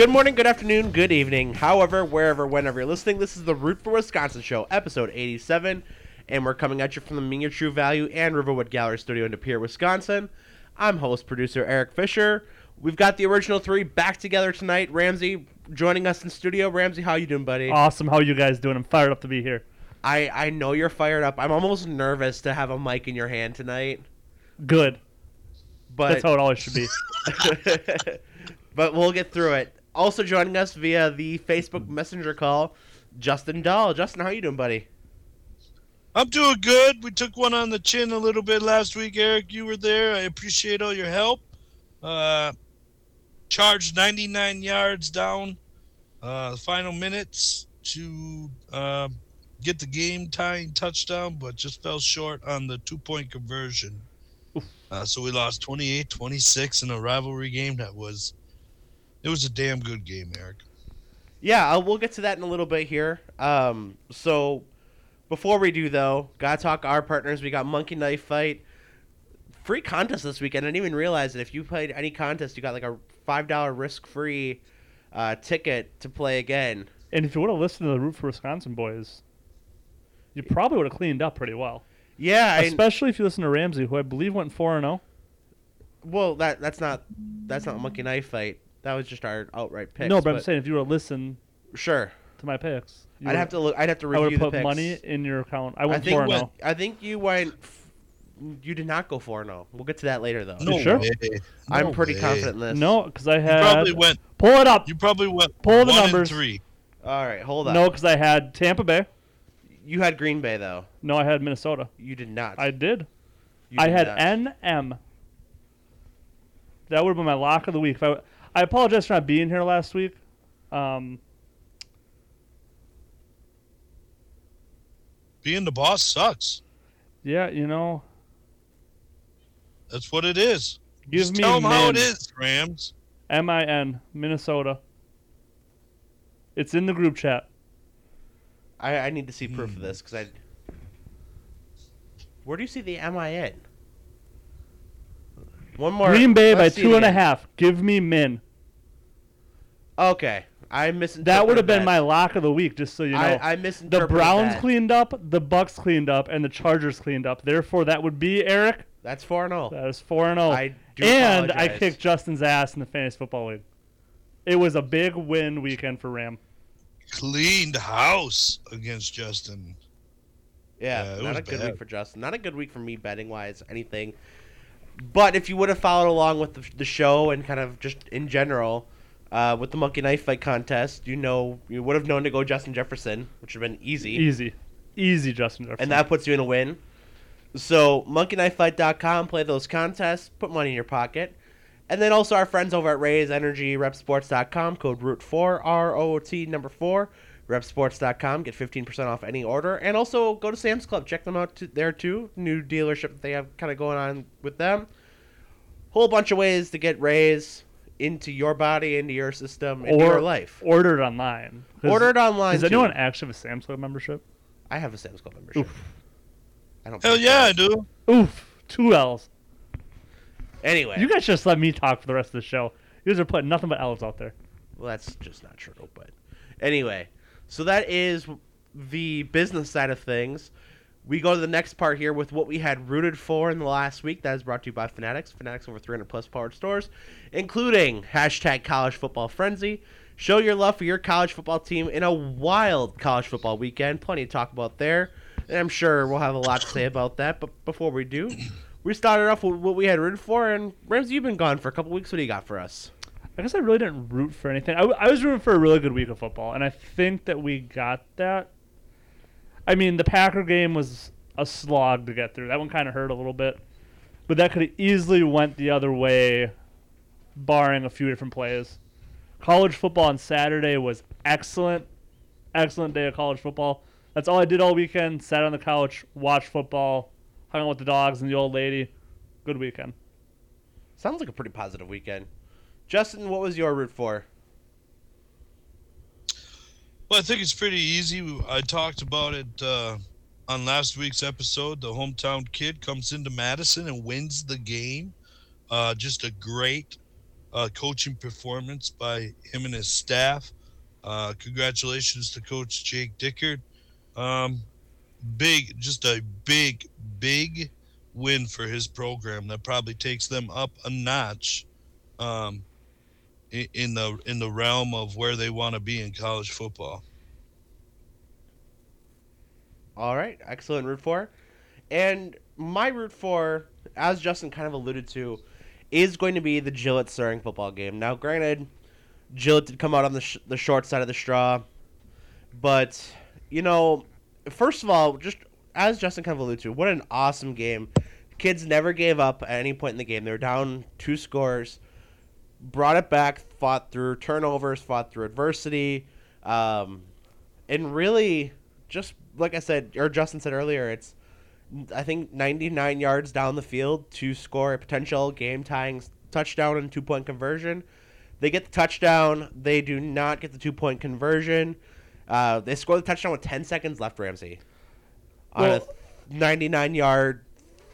Good morning, good afternoon, good evening. However, wherever, whenever you're listening, this is the Root for Wisconsin show, episode 87, and we're coming at you from the Mean Your True Value and Riverwood Gallery Studio in De Pere, Wisconsin. I'm host producer Eric Fisher. We've got the original three back together tonight. Ramsey joining us in studio. Ramsey, how you doing, buddy? Awesome. How you guys doing? I'm fired up to be here. I I know you're fired up. I'm almost nervous to have a mic in your hand tonight. Good. But That's how it always should be. but we'll get through it. Also joining us via the Facebook Messenger call, Justin Dahl. Justin, how you doing, buddy? I'm doing good. We took one on the chin a little bit last week, Eric. You were there. I appreciate all your help. Uh, charged 99 yards down uh, the final minutes to uh, get the game tying touchdown, but just fell short on the two point conversion. Uh, so we lost 28 26 in a rivalry game that was it was a damn good game, Eric. Yeah, uh, we'll get to that in a little bit here. Um, so before we do though, gotta talk our partners. We got Monkey Knife Fight. Free contest this weekend. I didn't even realize that if you played any contest, you got like a five dollar risk free uh, ticket to play again. And if you would have listened to the Root for Wisconsin boys, you probably would have cleaned up pretty well. Yeah, I, Especially if you listen to Ramsey, who I believe went four and oh. zero. well that that's not that's not Monkey Knife Fight. That was just our outright picks. No, but, I'm saying if you were to listen sure. to my picks, you I'd would- have to look. I'd have to I would review have the put picks. money in your account. I I went think four and oh. zero. I think you went. f- You did not go four zero. Oh. We'll get to that later though. No sure? way. I'm No pretty way. confident in this. No, because I You had probably went. pull it up. You probably went. Pull the one and numbers. three. All right, hold on. No, because I had Tampa Bay. You had Green Bay though. No, I had Minnesota. You did not. I did. You I did had not. NM. That would have been my lock of the week. If I, I apologize for not being here last week. Um, Being the boss sucks. yeah, you know, That's what it is. give Just me tell them how it Min. Rams. M I N Minnesota. It's in the group chat. I, I need to see proof of this because I. Where do you see the MIN? One more. Green Bay by let's see it two and a again. half. Give me Min. Okay, I misinterpreted That would have been that. my lock of the week, just so you know. I, I the Browns that. cleaned up, the Bucks cleaned up, and the Chargers cleaned up. Therefore, that would be Eric. That's four and zero. That is four and zero. I do and I kicked Justin's ass in the fantasy football league. It was a big win weekend for Ram. Cleaned house against Justin. Yeah, Yeah, not was a good week for Justin. Not a good week for me betting wise, anything. But if you would have followed along with the, the show and kind of just in general uh, with the Monkey Knife Fight contest, you know you would have known to go Justin Jefferson, which would have been easy. Easy, easy, Justin Jefferson. and that puts you in a win. So monkeyknifefight.com, play those contests, put money in your pocket. And then also our friends over at Raise Energy, repsports.com, code ROOT4, R O T number 4, repsports.com, get 15% off any order. And also go to Sam's Club, check them out to, there too, new dealership that they have kind of going on with them. Whole bunch of ways to get rays into your body, into your system, into or your life. ordered online Order it online. Does too. anyone actually have a Sam's Club membership? I have a Sam's Club membership. Oof. I don't Hell yeah, for I do. Oof, two L's. Anyway. You guys just let me talk for the rest of the show. You guys are putting nothing but L's out there. Well, that's just not true. But anyway, so that is the business side of things. We go to the next part here with what we had rooted for in the last week. That is brought to you by Fanatics. Fanatics over 300 plus powered stores, including hashtag College Football Frenzy. Show your love for your college football team in a wild college football weekend. Plenty to talk about there, and I'm sure we'll have a lot to say about that. But before we do, we started off with what we had rooted for. And Ramsey, you've been gone for a couple weeks. What do you got for us? I guess I really didn't root for anything. I, was rooting for a really good week of football, and I think that we got that. I mean, the Packer game was a slog to get through. That one kind of hurt a little bit, but that could have easily went the other way, barring a few different plays. College football on Saturday was excellent, excellent day of college football. That's all I did all weekend. Sat on the couch, watched football, hung out with the dogs and the old lady. Good weekend. Sounds like a pretty positive weekend. Justin, what was your root for? Well, I think it's pretty easy. I talked about it uh, on last week's episode. The hometown kid comes into Madison and wins the game. Uh, just a great uh, coaching performance by him and his staff. Uh, congratulations to Coach Jake Dickert. Um, big, just a big, big win for his program that probably takes them up a notch um, in, the in the realm of where they want to be in college football. All right, excellent root for. And my root for, as Justin kind of alluded to, is going to be the Gillett Suring football game. Now, granted, Gillett did come out on the, sh- the short side of the straw, but, you know, first of all, just as Justin kind of alluded to, what an awesome game. Kids never gave up at any point in the game. They were down two scores, brought it back, fought through turnovers, fought through adversity, um, and really just like I said, or Justin said earlier, it's I think 99 yards down the field to score a potential game tying touchdown and two point conversion. They get the touchdown. They do not get the two point conversion. Uh, they score the touchdown with 10 seconds left, Ramsey. On Well- a 99 yard,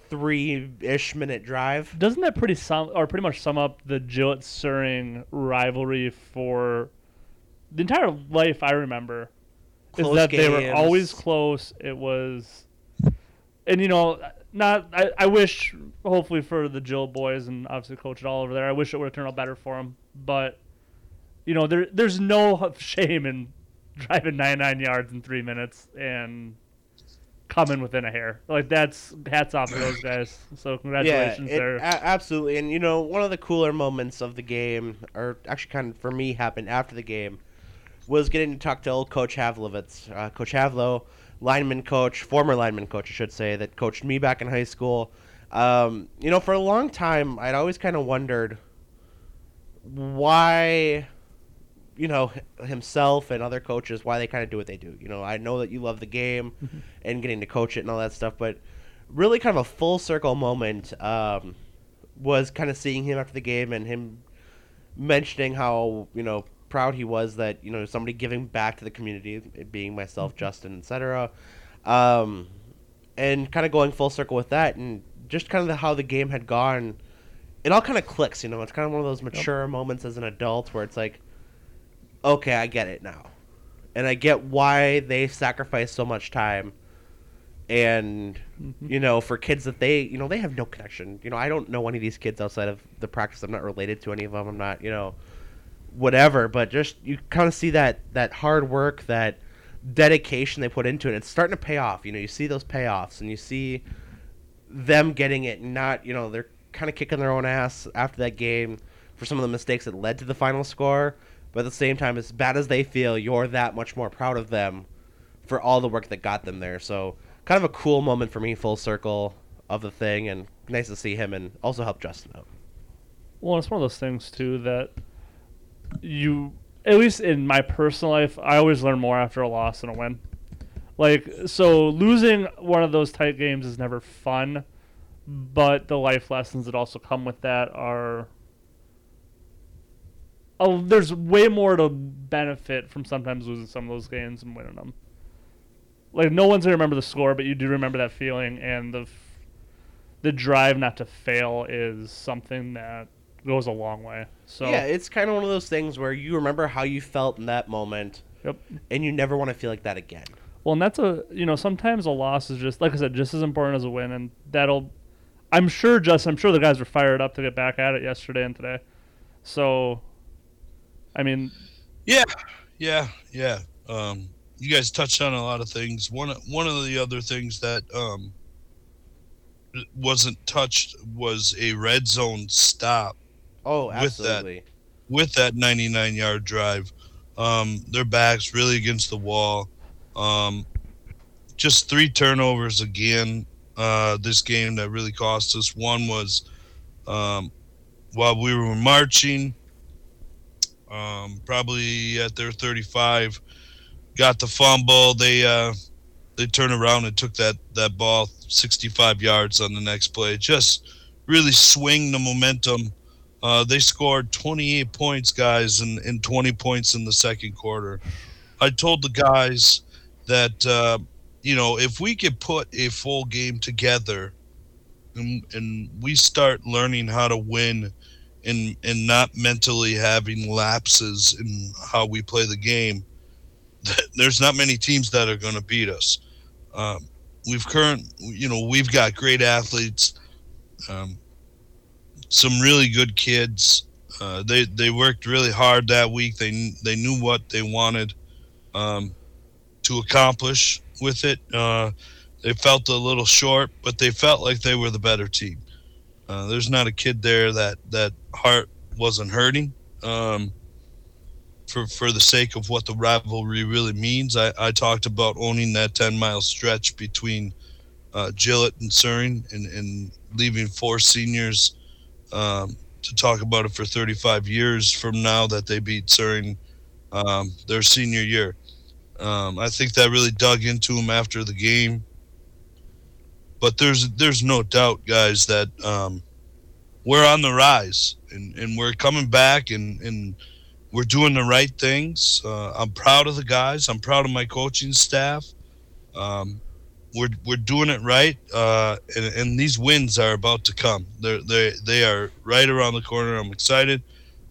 three ish minute drive. Doesn't that pretty sum or pretty much sum up the Gillett Suring rivalry for the entire life I remember? Close is that they were always close. It was, and you know, not. I, I wish, hopefully, for the Jill boys and obviously Coach it all over there. I wish it would have turned out better for them. But you know, there there's no shame in driving 99 yards in three minutes and coming within a hair. Like that's hats off to those guys. So congratulations yeah, it- there. a- absolutely. And you know, one of the cooler moments of the game, or actually kind of for me, happened after the game, was getting to talk to old Coach Havlovitz. Uh, coach Havlo, lineman coach, former lineman coach, I should say, that coached me back in high school. Um, you know, for a long time, I'd always kind of wondered why, you know, himself and other coaches, why they kind of do what they do. You know, I know that you love the game and getting to coach it and all that stuff, but really kind of a full circle moment um, was kind of seeing him after the game and him mentioning how you know proud he was that you know somebody giving back to the community, it being myself, Justin, etc. Um, and kind of going full circle with that, and just kind of the, how the game had gone. It all kind of clicks, you know. It's kind of one of those mature moments as an adult where it's like, okay, I get it now, and I get why they sacrifice so much time and Mm-hmm. you know for kids that they you know they have no connection. You know i don't know any of these kids outside of the practice. I'm not related to any of them i'm not you know whatever. But just you kind of see that that hard work that dedication they put into it. It's starting to pay off. You know you see those payoffs and you see them getting it not you know they're kind of kicking their own ass after that game for some of the mistakes that led to the final score but at the same time as bad as they feel you're that much more proud of them for all the work that got them there so kind of a cool moment for me, full circle of the thing, and nice to see him and also help Justin out. Well, it's one of those things too that you, at least in my personal life, I always learn more after a loss than a win. Like, so losing one of those tight games is never fun, but the life lessons that also come with that are. Oh, there's way more to benefit from sometimes losing some of those games and winning them. Like no one's gonna remember the score, but you do remember that feeling and the f- the drive not to fail is something that goes a long way. So yeah, it's kind of one of those things where you remember how you felt in that moment, Yep. and you never want to feel like that again. Well, and that's a you know sometimes a loss is just like I said, just as important as a win, and that'll. I'm sure just I'm sure the guys were fired up to get back at it yesterday and today. So, I mean, Yeah, yeah, yeah. Um, you guys touched on a lot of things. One one of the other things that um, wasn't touched was a red zone stop Oh, With that- absolutely. with that 99 yard drive. Um, their backs really against the wall. Um, just three turnovers again. Uh, this game that really cost us. One was um, while we were marching, um, probably at their 35, got the fumble. They uh, they turned around and took that that ball 65 yards on the next play. Just really swing the momentum. Uh, they scored 28 points, guys, and, and 20 points in the second quarter. I told the guys that uh, you know if we could put a full game together and, and we start learning how to win and and not mentally having lapses in how we play the game, there's not many teams that are going to beat us. Um, we've current, you know, we've got great athletes, um, some really good kids. Uh, they they worked really hard that week. They they knew what they wanted um, to accomplish with it. Uh, they felt a little short, but they felt like they were the better team. Uh, there's not a kid there that that heart wasn't hurting. Um, for for the sake of what the rivalry really means, I, I talked about owning that 10 mile stretch between uh, Gillett and Suring, and, and leaving four seniors um, to talk about it for 35 years from now that they beat Suring um, their senior year. Um, I think that really dug into them after the game but there's there's no doubt, guys, that um, we're on the rise and, and we're coming back and, and we're doing the right things. Uh, I'm proud of the guys. I'm proud of my coaching staff. Um, we're we're doing it right, uh, and, and these wins are about to come. They're they they are right around the corner. I'm excited.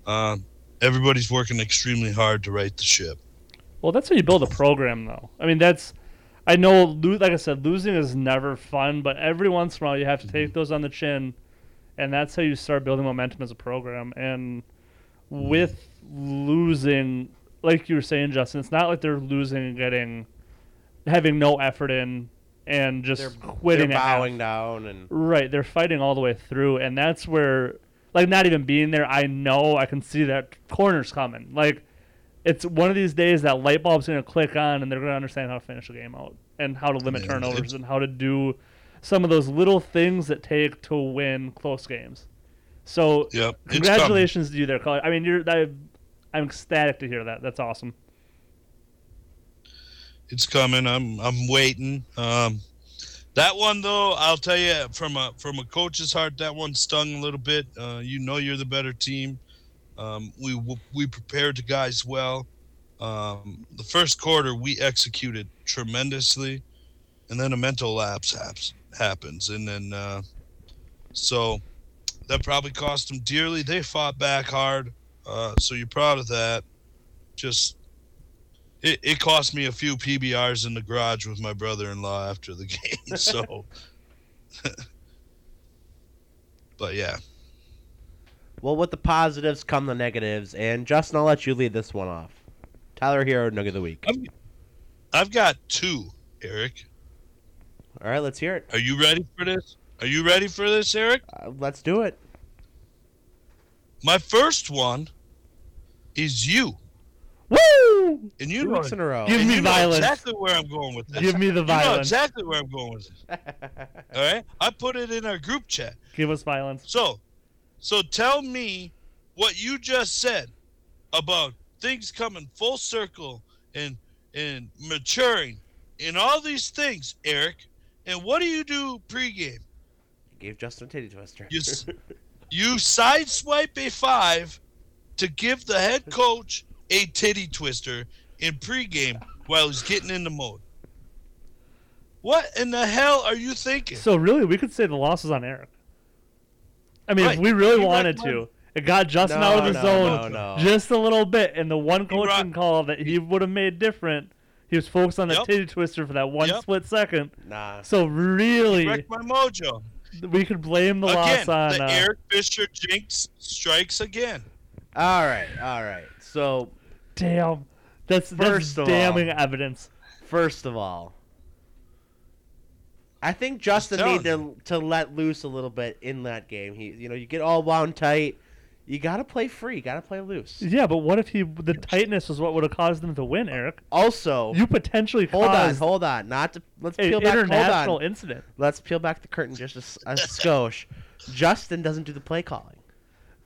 Uh, everybody's working extremely hard to right the ship. Well, that's how you build a program, though. I mean, that's I know, like I said, losing is never fun, but every once in a while you have to take mm-hmm. those on the chin, and that's how you start building momentum as a program. And with losing, like you were saying, Justin, it's not like they're losing and getting, having no effort in, and just they're, quitting. They're bowing down and right, they're fighting all the way through, and that's where, like, not even being there, I know I can see that corners coming, like it's one of these days that light bulb's going to click on and they're going to understand how to finish the game out and how to limit yeah, turnovers and how to do some of those little things that take to win close games. So, yep, congratulations to you there, I mean, you're I, I'm ecstatic to hear that. That's awesome. It's coming. I'm I'm waiting. Um, that one though, I'll tell you from a from a coach's heart, that one stung a little bit. Uh, you know, you're the better team. Um, we we prepared the guys well. Um, the first quarter we executed tremendously, and then a mental lapse haps, happens, and then uh, so that probably cost them dearly. They fought back hard, uh, so you're proud of that. Just it, it cost me a few PBRs in the garage with my brother-in-law after the game. So, but yeah. Well, with the positives come the negatives, and Justin, I'll let you lead this one off. Tyler Herro Nugget of the Week. I've, I've got two, Eric. All right, let's hear it. Are you ready for this? Are you ready for this, Eric? Uh, let's do it. My first one is you. Woo! And you Two know, weeks in a row. Give me violence. exactly where I'm going with this. Give me the violence. You know exactly where I'm going with this. All right, I put it in our group chat. Give us violence. So, so tell me what you just said about things coming full circle and and maturing and all these things, Eric. And what do you do pregame? You gave Justin a titty twister. You, you sideswipe a five to give the head coach a titty twister in pregame while he's getting in the mode. What in the hell are you thinking? So really, we could say the loss is on Eric. I mean, right. if we really he wanted to, it got Justin no, out of the no, zone no, just a little bit, and the one coaching call that he would have made different. He was focused on the yep. titty twister for that one yep. split second. Nah. So really, wrecked my mojo. We could blame the again, loss on the uh, Eric Fisher jinx strikes again. All right, all right. So, damn, that's that's damning all, evidence. First of all, I think Justin needed to, to let loose a little bit in that game. He, you know, you get all wound tight. You got to play free. You got to play loose. Yeah, but what if he the tightness was what would have caused them to win, Eric? Also, you potentially hold on, hold on. Not to let's peel back. International incident. Let's peel back the curtain just a, a skosh. Justin doesn't do the play calling.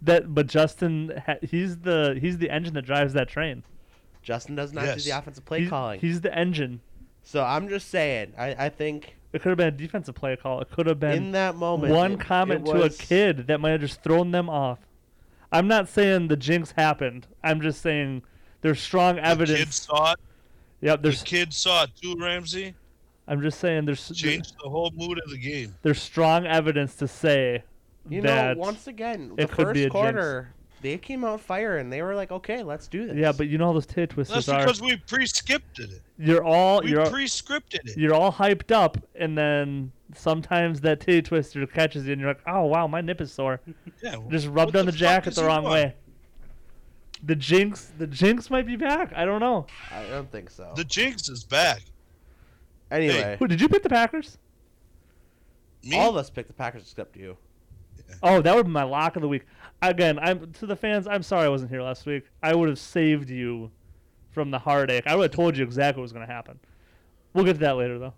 That, but Justin, he's the he's the engine that drives that train. Justin does not yes. do the offensive play he's, calling. He's the engine. So I'm just saying. I, I think it could have been a defensive play call. It could have been in that moment one it, comment it to a kid that might have just thrown them off. I'm not saying the jinx happened. I'm just saying there's strong the evidence. Kid saw it. Yep, there's the kid saw it too, Ramsey. I'm just saying there's changed the whole mood of the game. There's strong evidence to say You that know, once again, the it could be a first jinx. quarter, they came out fire and they were like, "Okay, let's do this." yeah, but you know how those tit twisters That's are. because we pre-scripted it. You're all We you're pre-scripted it. you're all hyped up, and then sometimes that titty twister catches you, and you're like, "Oh wow, my nip is sore." Yeah. Just rubbed what on the, fuck jacket is the he wrong want? way. The jinx, the jinx might be back. I don't know. I don't think so. The Jinx is back. anyway, Who did you pick the Packers? Me? all of us picked the Packers except you. Oh, that would be my lock of the week. Again, I'm to the fans. I'm sorry I wasn't here last week. I would have saved you from the heartache. I would have told you exactly what was going to happen. We'll get to that later, though.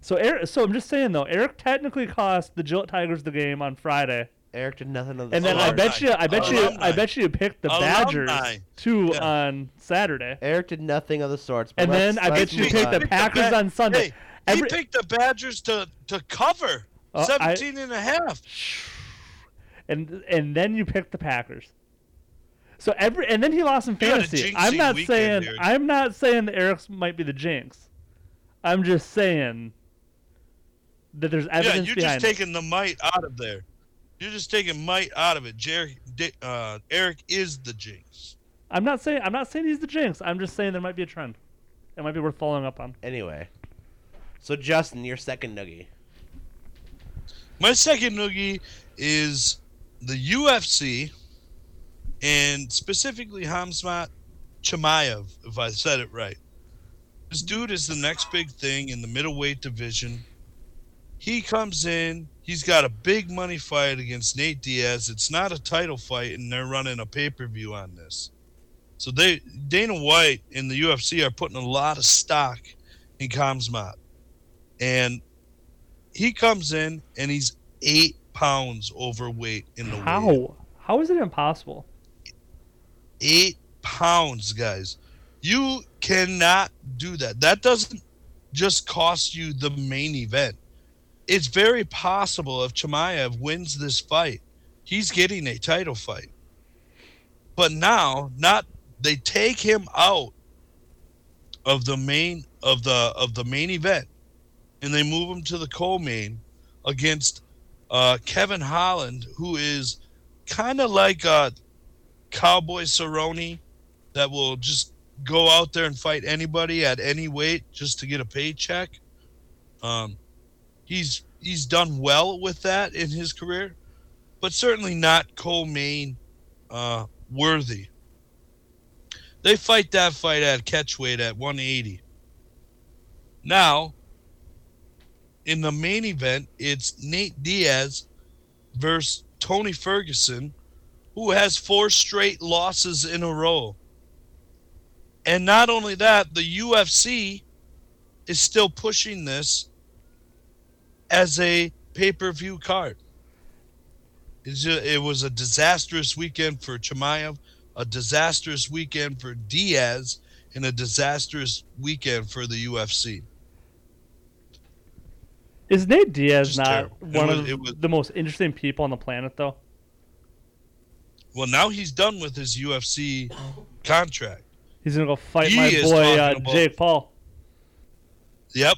So, Eric, so I'm just saying though, Eric technically cost the Gillett Tigers the game on Friday, Eric did nothing of the sort. and then I bet you, I bet you, I bet you picked the Alumni. Badgers too Yeah. on Saturday, Eric did nothing of the sorts. but and then I bet you move picked the Picked the Packers Ba- on Sunday. Hey, Every- he picked the Badgers to, to cover Oh, I- 17 and a half. And and then you picked the Packers. So every and then he lost in You had a fantasy. I'm not weekend, saying Eric. I'm not saying that Eric's might be the jinx. I'm just saying that there's evidence. Yeah, you're behind just it. taking the might out of there. You're just taking might out of it. Jerry, uh, Eric is the Jinx. I'm not saying I'm not saying he's the jinx. I'm just saying there might be a trend. It might be worth following up on. Anyway, so Justin, your second noogie. My second noogie is the UFC and specifically Khamzat Chimaev, if I said it right. This dude is the next big thing in the middleweight division. He comes in, he's got a big money fight against Nate Diaz. It's not a title fight, and they're running a pay per view on this. So they Dana White and the UFC are putting a lot of stock in Khamzat. And he comes in and he's eight pounds overweight in the. How? How is it impossible? eight pounds, guys. You cannot do that. That doesn't just cost you the main event. It's very possible if Chimaev wins this fight, he's getting a title fight. But now, not they take him out of the main of the of the main event, and they move him to the co-main against uh, Kevin Holland, who is kind of like a cowboy Cerrone that will just go out there and fight anybody at any weight just to get a paycheck. Um, he's he's done well with that in his career, but certainly not co-main uh, worthy. They fight that fight at catchweight at 180. Now, in the main event, it's Nate Diaz versus Tony Ferguson, who has four straight losses in a row. And not only that, the UFC is still pushing this as a pay per view card. It was a disastrous weekend for Chimaev, a disastrous weekend for Diaz, and a disastrous weekend for the UFC. Is Nate Diaz Just not terrible. One was- of was- the most interesting people on the planet, though? Well, now he's done with his UFC contract. He's gonna go fight He my boy uh, about- Jake Paul. Yep,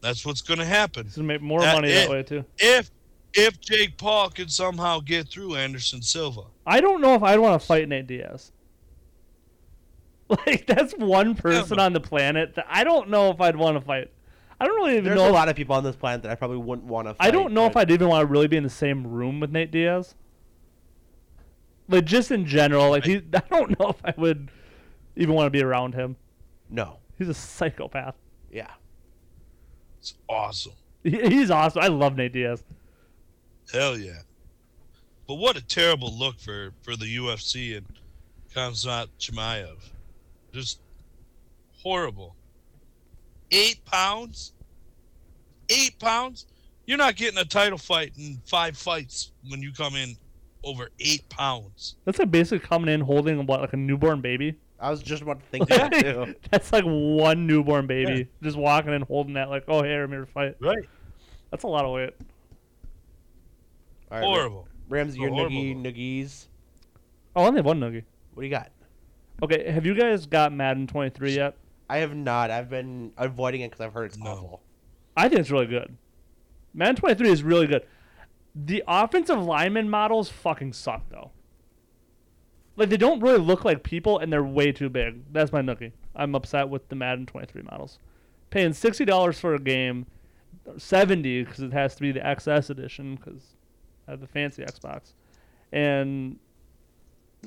that's what's going to happen. He's gonna make more money that way too. If if Jake Paul could somehow get through Anderson Silva. I don't know if I'd want to fight Nate Diaz. Like that's one person on the planet that I don't know if I'd want to fight. I don't really even There's know. a lot of people on this planet that I probably wouldn't want to. I don't know if I'd even want to really be in the same room with Nate Diaz. Like just in general, like he, I don't know if I would even want to be around him. No. He's a psychopath. Yeah. It's awesome. He- He's awesome. I love Nate Diaz. Hell yeah. But what a terrible look for, for the UFC and Khamzat Chimaev. Just horrible. Eight pounds? Eight pounds? You're not getting a title fight in five fights when you come in over eight pounds. That's like basically coming in holding what like a newborn baby. I was just about to think that too. That's like one newborn baby just walking in holding that like oh hey I'm here to fight. Right. That's a lot of weight. All right, Horrible. Ramsey, your Horrible. noogie, noogies. Oh, I only have one noogie. What do you got? Okay, have you guys got Madden 23 yet? I have not. I've been avoiding it because I've heard it's No. awful. I think it's really good. Madden 23 is really good. The offensive lineman models fucking suck though. Like they don't really look like people and they're way too big. That's my nookie. I'm upset with the Madden 23 models. Paying sixty dollars for a game, seventy because it has to be the XS edition because I have the fancy Xbox, and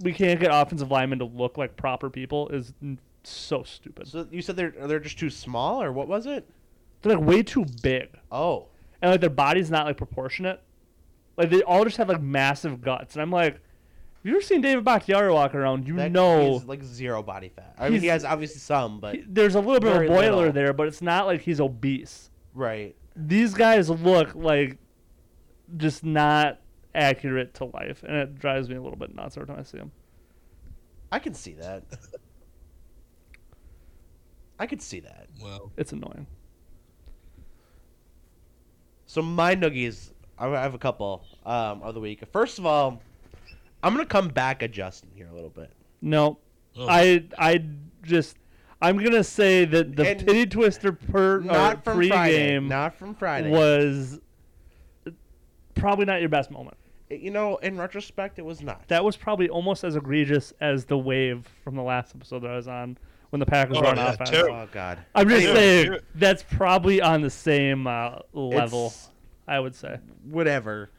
we can't get offensive linemen to look like proper people is n- so stupid. So you said they're they're just too small, or what was it? They're like way too big. Oh, and like their body's not like proportionate. Like they all just have like massive guts, and I'm like, have you ever seen David Bakhtiari walk around? You that know, he's like zero body fat. I mean, he He's- has obviously some, but he- there's a little bit of a very boiler little. there, but it's not like he's obese. right. These guys look like just not accurate to life, and it drives me a little bit nuts every time I see them. I can see that. I could see that. Well, It's annoying. So my noogies, I have a couple um, of the week. First of all, I'm gonna come back at Justin here a little bit. No, oh, I I just I'm gonna say that the And titty twister per Not or from Friday. pregame Not from Friday. was probably not your best moment. You know, in retrospect, it was not. That was probably almost as egregious as the wave from the last episode that I was on when the Packers Oh, were on yeah, offense. terrible. oh God. I'm just Anyway, saying you're- that's probably on the same uh, level. It's I would say. whatever.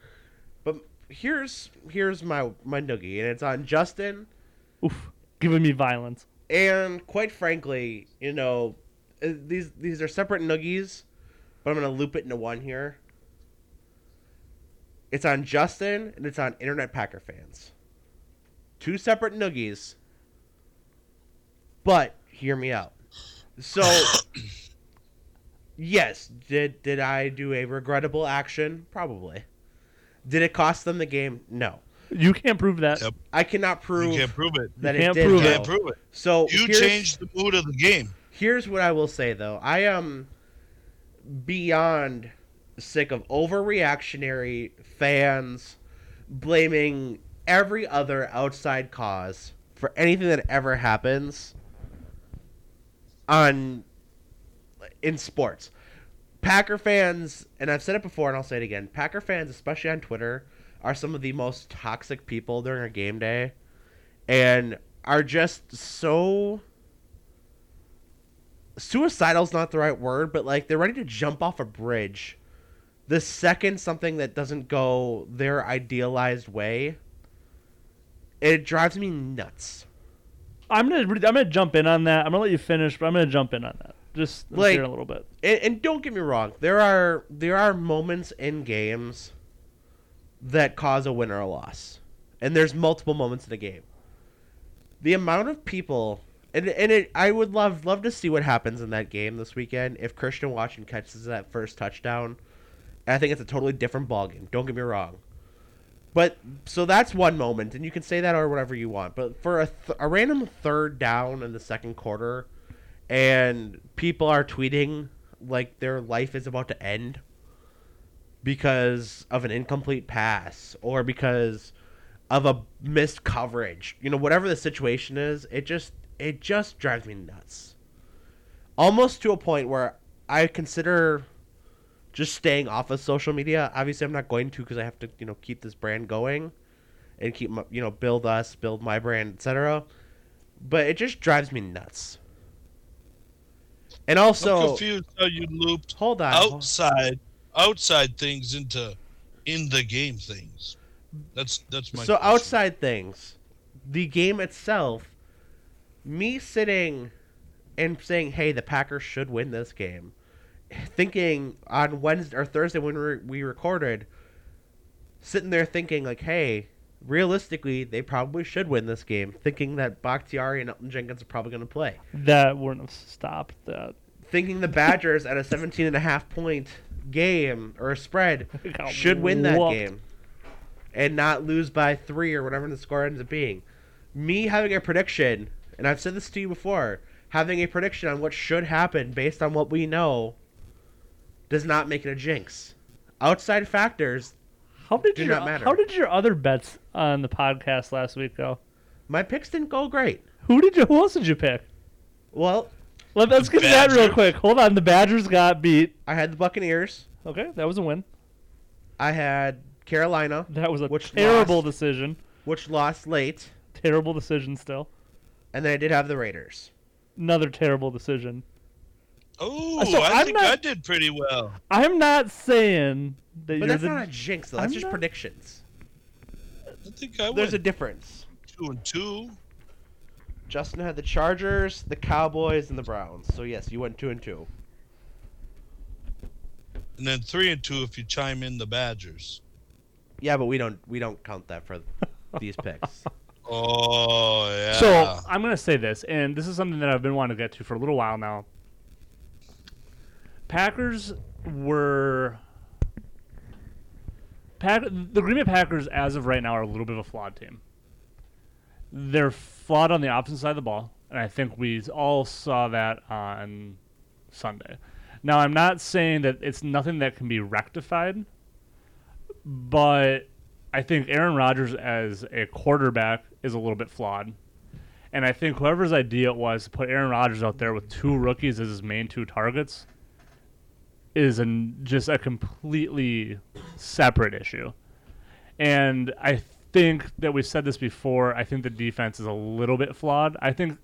But here's here's my my noogie, and it's on Justin. Oof, giving me violence. And quite frankly, you know, uh, these these are separate noogies, but I'm gonna loop it into one here. It's on Justin and it's on Internet Packer fans. Two separate noogies. But hear me out. So yes, did did I do a regrettable action? Probably. Did it cost them the game? No. You can't prove that. Yep. I cannot prove you can't prove it. that You it can't did. prove You it. can't prove it. So You changed the mood of the game. Here's what I will say though. I am beyond sick of overreactionary fans blaming every other outside cause for anything that ever happens on in sports. Packer fans, and I've said it before and I'll say it again, Packer fans, especially on Twitter, are some of the most toxic people during a game day and are just so suicidal's not the right word, but like they're ready to jump off a bridge the second something that doesn't go their idealized way. It drives me nuts. I'm gonna I'm gonna jump in on that. I'm gonna let you finish, but I'm gonna jump in on that. Just Like- hear a little bit. And, and don't get me wrong, there are there are moments in games that cause a win or a loss, and there's multiple moments in the game. The amount of people, and and it, I would love love to see what happens in that game this weekend if Christian Watson catches that first touchdown. I think it's a totally different ballgame. Don't get me wrong. But so that's one moment, and you can say that or whatever you want. But for a, th- a random third down in the second quarter, and people are tweeting like their life is about to end because of an incomplete pass or because of a missed coverage. You know, whatever the situation is, it just it just drives me nuts. Almost to a point where I consider just staying off of social media. Obviously, I'm not going to because I have to, you know, keep this brand going and keep, my, you know, build us, build my brand, etc. But it just drives me nuts. And I'm also, confused how you looped hold on. outside outside things into in the game things. That's that's my so question. outside things, the game itself, me sitting and saying, "Hey, the Packers should win this game," thinking on Wednesday or Thursday when we, we recorded, sitting there thinking like, "Hey, realistically, they probably should win this game," thinking that Bakhtiari and Elgton Jenkins are probably going to play, That wouldn't have stopped that. thinking the Badgers at a 17 and a half point game or a spread should win that whooped. game and not lose by three or whatever the score ends up being. Me having a prediction, and I've said this to you before, having a prediction on what should happen based on what we know does not make it a jinx. Outside factors, How did Do your not matter. How did your other bets on the podcast last week go? my picks didn't go great. Who did you? Who else did you pick? Well, Let, us get to that real quick. Hold on. The Badgers got beat. I had the Buccaneers. Okay, that was a win. I had Carolina, That was a Which terrible lost? decision. which lost late, Terrible decision still. and then I did have the Raiders. Another terrible decision. Oh, So I I'm think not- I did pretty well. I'm not saying that But you're that's the not a jinx, though. That's I'm just not- predictions. I think I There's a difference. two and two. Justin had the Chargers, the Cowboys, and the Browns. So yes, you went two and two. and then three and two if you chime in the Badgers. Yeah, but we don't we don't count that for these picks. Oh yeah. So I'm gonna say this, and this is something that I've been wanting to get to for a little while now. Packers were Pack, the Green Bay Packers, as of right now, are a little bit of a flawed team. They're flawed on the opposite side of the ball, and I think we all saw that on Sunday. Now, I'm not saying that it's nothing that can be rectified, but I think Aaron Rodgers as a quarterback is a little bit flawed. And I think whoever's idea it was to put Aaron Rodgers out there with two rookies as his main two targets is an, just a completely separate issue. And I think that we've said this before. I think the defense is a little bit flawed. I think,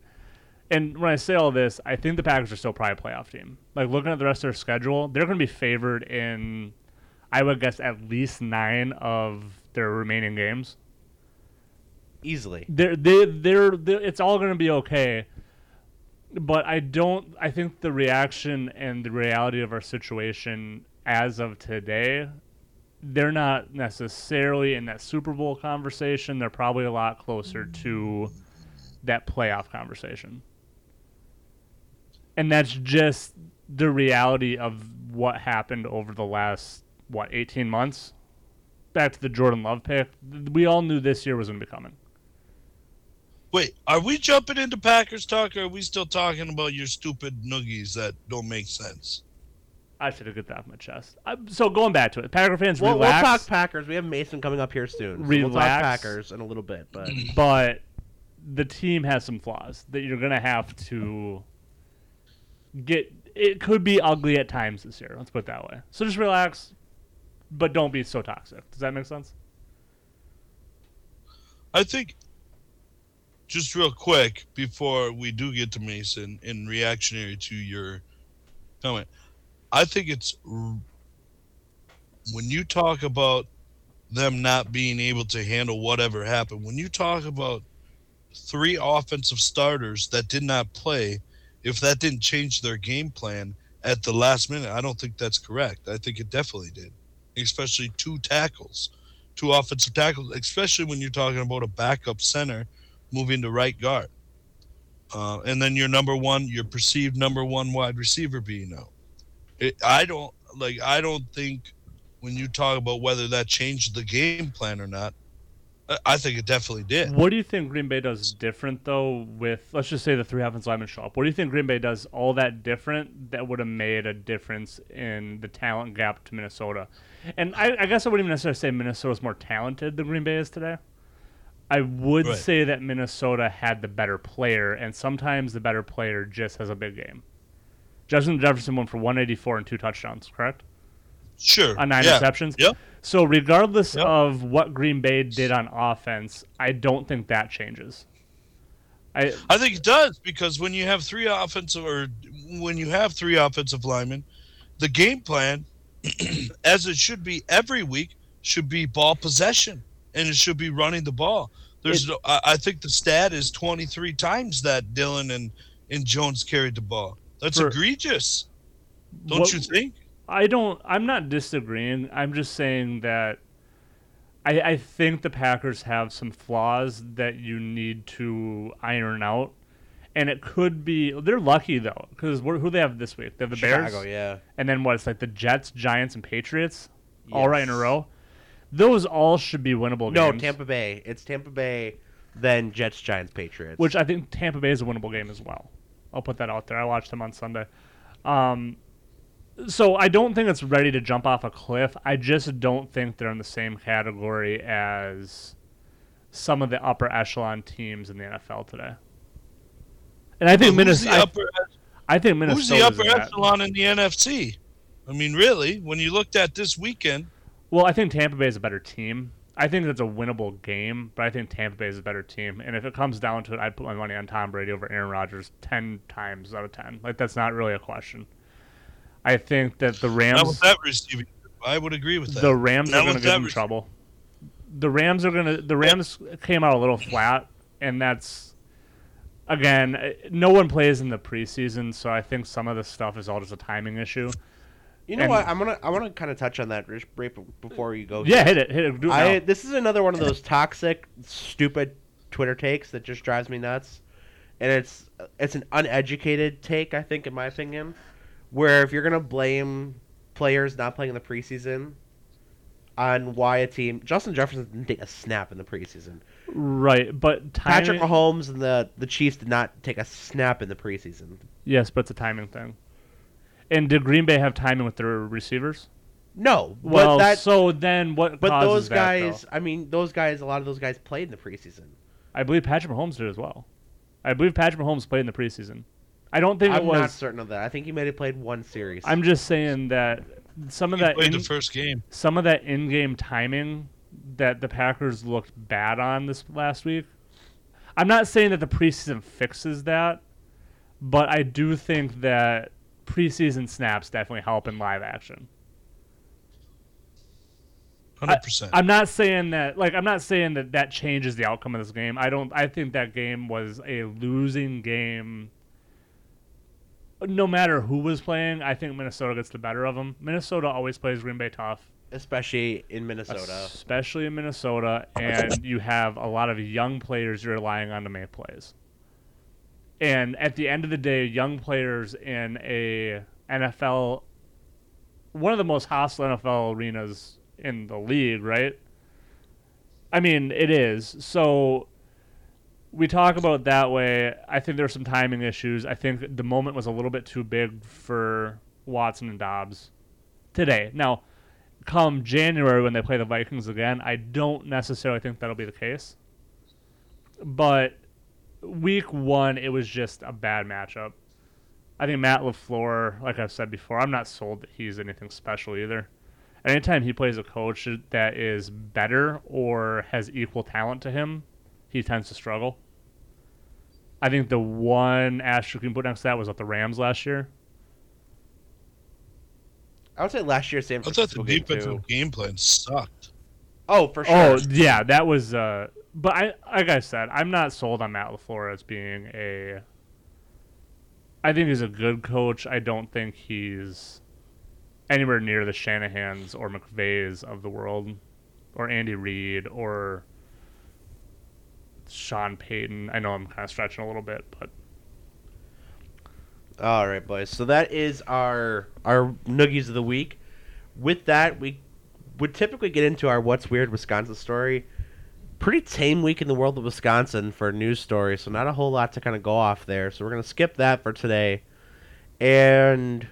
and when I say all this, I think the Packers are still probably a playoff team. Like looking at the rest of their schedule, they're going to be favored in, I would guess, at least nine of their remaining games. Easily. They're, they, they're, they're, it's all going to be okay. But I don't, I think the reaction and the reality of our situation as of today, they're not necessarily in that Super Bowl conversation. They're probably a lot closer to that playoff conversation. And that's just the reality of what happened over the last, what, 18 months? Back to the Jordan Love pick. We all knew this year was going to be coming. Wait, are we jumping into Packers talk, or are we still talking about your stupid noogies that don't make sense? I should have got that off my chest. Uh, so going back to it, Packer fans, We'll, we'll talk Packers. We have Mason coming up here soon. So we'll talk Packers in a little bit, but but the team has some flaws that you're gonna have to get. It could be ugly at times this year. Let's put it that way. So just relax, but don't be so toxic. Does that make sense? I think, just real quick before we do get to Mason, in reactionary to your comment, I think it's when you talk about them not being able to handle whatever happened, when you talk about three offensive starters that did not play, if that didn't change their game plan at the last minute, I don't think that's correct. I think it definitely did, especially two tackles two offensive tackles, especially when you're talking about a backup center moving to right guard. Uh, and then your number one, your perceived number one wide receiver being out. It, I don't like. I don't think when you talk about whether that changed the game plan or not. I, think it definitely did. What do you think Green Bay does different though? With let's just say the three offensive linemen show up. What do you think Green Bay does all that different that would have made a difference in the talent gap to Minnesota? And I, I guess I wouldn't even necessarily say Minnesota's more talented than Green Bay is today. I would Right. say that Minnesota had the better player, and sometimes the better player just has a big game. Justin Jefferson went for 184 and two touchdowns, correct? Sure. On nine yeah. receptions. Yep. So regardless Yep. of what Green Bay did on offense, I don't think that changes. I I think it does because when you have three offensive or when you have three offensive linemen, the game plan, as it should be every week, should be ball possession and it should be running the ball. There's no, I, I think the stat is 23 times that Dillon and and Jones carried the ball. That's For- egregious, don't what- you think? I don't. I'm not disagreeing. I'm just saying that I, I think the Packers have some flaws that you need to iron out, and it could be they're lucky though because who do they have this week? They have the Chicago, Bears, yeah. and then what? It's like the Jets, Giants, and Patriots, all right in a row. Those all should be winnable games. No, games. Tampa Bay. It's Tampa Bay, then Jets, Giants, Patriots. which I think Tampa Bay is a winnable game as well. I'll put that out there. I watched them on Sunday. Um, so I don't think it's ready to jump off a cliff. I just don't think they're in the same category as some of the upper echelon teams in the NFL today. And I think Well, Minnesota. the upper, I, I think who's Minnesota. the upper echelon in the NFC? I mean, really, when you looked at this weekend, Well, I think Tampa Bay is a better team. I think it's a winnable game, but I think Tampa Bay is a better team. And if it comes down to it, I'd put my money on Tom Brady over Aaron Rodgers ten times out of ten. Like that's not really a question. I think that the Rams, with that receiving. I would agree with that. the Rams Not are going to that them trouble. The Rams are going to. The Rams came out a little flat, and that's again, no one plays in the preseason, so I think some of this stuff is all just a timing issue. You know And- what? I'm gonna I want to kind of touch on that right before you go. Yeah, hit it, hit it. Do it I this is another one of those toxic, stupid Twitter takes that just drives me nuts, and it's it's an uneducated take. I think, in my opinion, where if you're gonna blame players not playing in the preseason on why a team Justin Jefferson didn't take a snap in the preseason. Right, but timing, Patrick Mahomes and the the Chiefs did not take a snap in the preseason. Yes, but it's a timing thing. And did Green Bay have timing with their receivers? No, Well, that so then what? but those guys, though? I mean, those guys, a lot of those guys played in the preseason. I believe Patrick Mahomes did as well. I believe Patrick Mahomes played in the preseason. I don't think I'm it was. not certain of that. I think he may have played one series. I'm just saying that some of He that played in, the first game. some of that in-game timing that the Packers looked bad on this last week. I'm not saying that the preseason fixes that, but I do think that preseason snaps definitely help in live action. Hundred percent. I'm not saying that like I'm not saying that that changes the outcome of this game. I don't I think that game was a losing game. No matter who was playing, I think Minnesota gets the better of them. Minnesota always plays Green Bay tough, especially in Minnesota. especially in Minnesota, and you have a lot of young players you're relying on to make plays. And at the end of the day, young players in a NFL, one of the most hostile NFL arenas in the league, right? I mean, it is. So we talk about that way. I think there's some timing issues. I think the moment was a little bit too big for Watson and Dobbs today. Now, come January when they play the Vikings again, I don't necessarily think that'll be the case. But week one, it was just a bad matchup. I think Matt LaFleur, like I've said before, I'm not sold that he's anything special either. Anytime he plays a coach that is better or has equal talent to him, he tends to struggle. I think the one asterisk you can put next to that was at the Rams last year. I would say last year San I thought Francisco the game too. defensive game plan sucked. Oh, for sure. Oh yeah, that was. Uh, but I, like I said, I'm not sold on Matt Lafleur as being a. I think he's a good coach. I don't think he's anywhere near the Shanahan's or McVays of the world, or Andy Reid or Sean Payton. I know I'm kind of stretching a little bit, but All right, boys. So that is our our noogies of the week. With that, we would typically get into our what's weird Wisconsin story. Pretty tame week in the world of Wisconsin for news stories, so not a whole lot to kind of go off there. So we're gonna skip that for today, and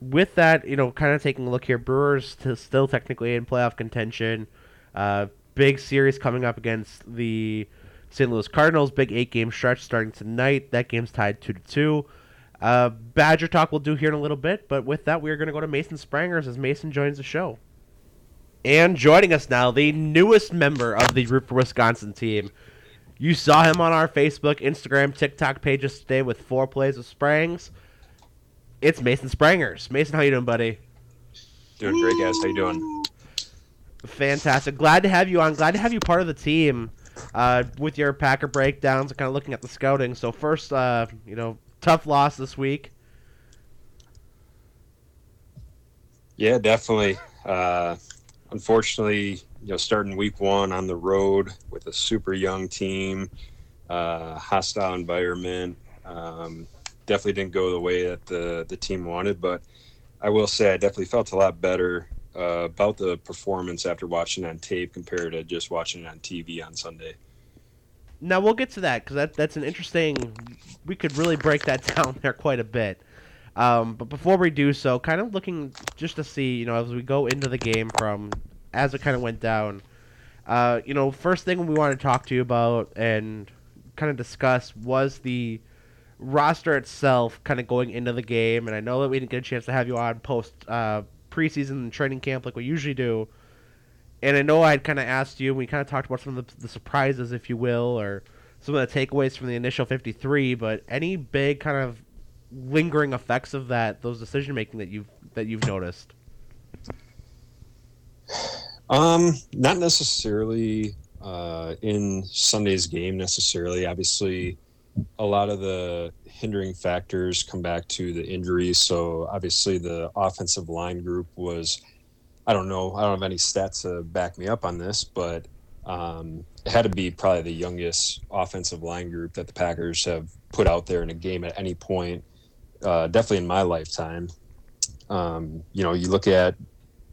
with that, you know, kind of taking a look here, Brewers still technically in playoff contention. Uh, big series coming up against the St. Louis Cardinals. Big eight game stretch starting tonight. That game's tied two to two. Uh, Badger talk we'll do here in a little bit, but with that, we're going to go to Mason Sprangers as Mason joins the show. And joining us now, the newest member of the Root for Wisconsin team. You saw him on our Facebook, Instagram, TikTok pages today with four plays of Sprangs. It's Mason Sprangers. Mason, how you doing, buddy? Doing great, guys. How you doing? Fantastic. Glad to have you on. Glad to have you part of the team uh, with your Packer breakdowns and kind of looking at the scouting. So first, uh, you know, tough loss this week. Yeah, definitely. Uh, unfortunately, you know, starting week one on the road with a super young team, uh, hostile environment, um, definitely didn't go the way that the the team wanted. But I will say, I definitely felt a lot better uh, about the performance after watching on tape compared to just watching it on TV on Sunday. Now we'll get to that because that that's an interesting. We could really break that down there quite a bit. Um, but before we do so, kind of looking just to see, you know, as we go into the game from as it kind of went down. Uh, you know, first thing we want to talk to you about and kind of discuss was the roster itself, kind of going into the game. And I know that we didn't get a chance to have you on post uh, preseason training camp like we usually do. And I know I'd kind of asked you, we kind of talked about some of the, the surprises, if you will, or some of the takeaways from the initial 53. But any big kind of lingering effects of that, those decision making that you've that you've noticed? Um, not necessarily uh, in Sunday's game necessarily. Obviously, a lot of the hindering factors come back to the injuries. So obviously, the offensive line group was. I don't know. I don't have any stats to back me up on this, but um, it had to be probably the youngest offensive line group that the Packers have put out there in a game at any point. Uh, definitely in my lifetime. Um, you know, you look at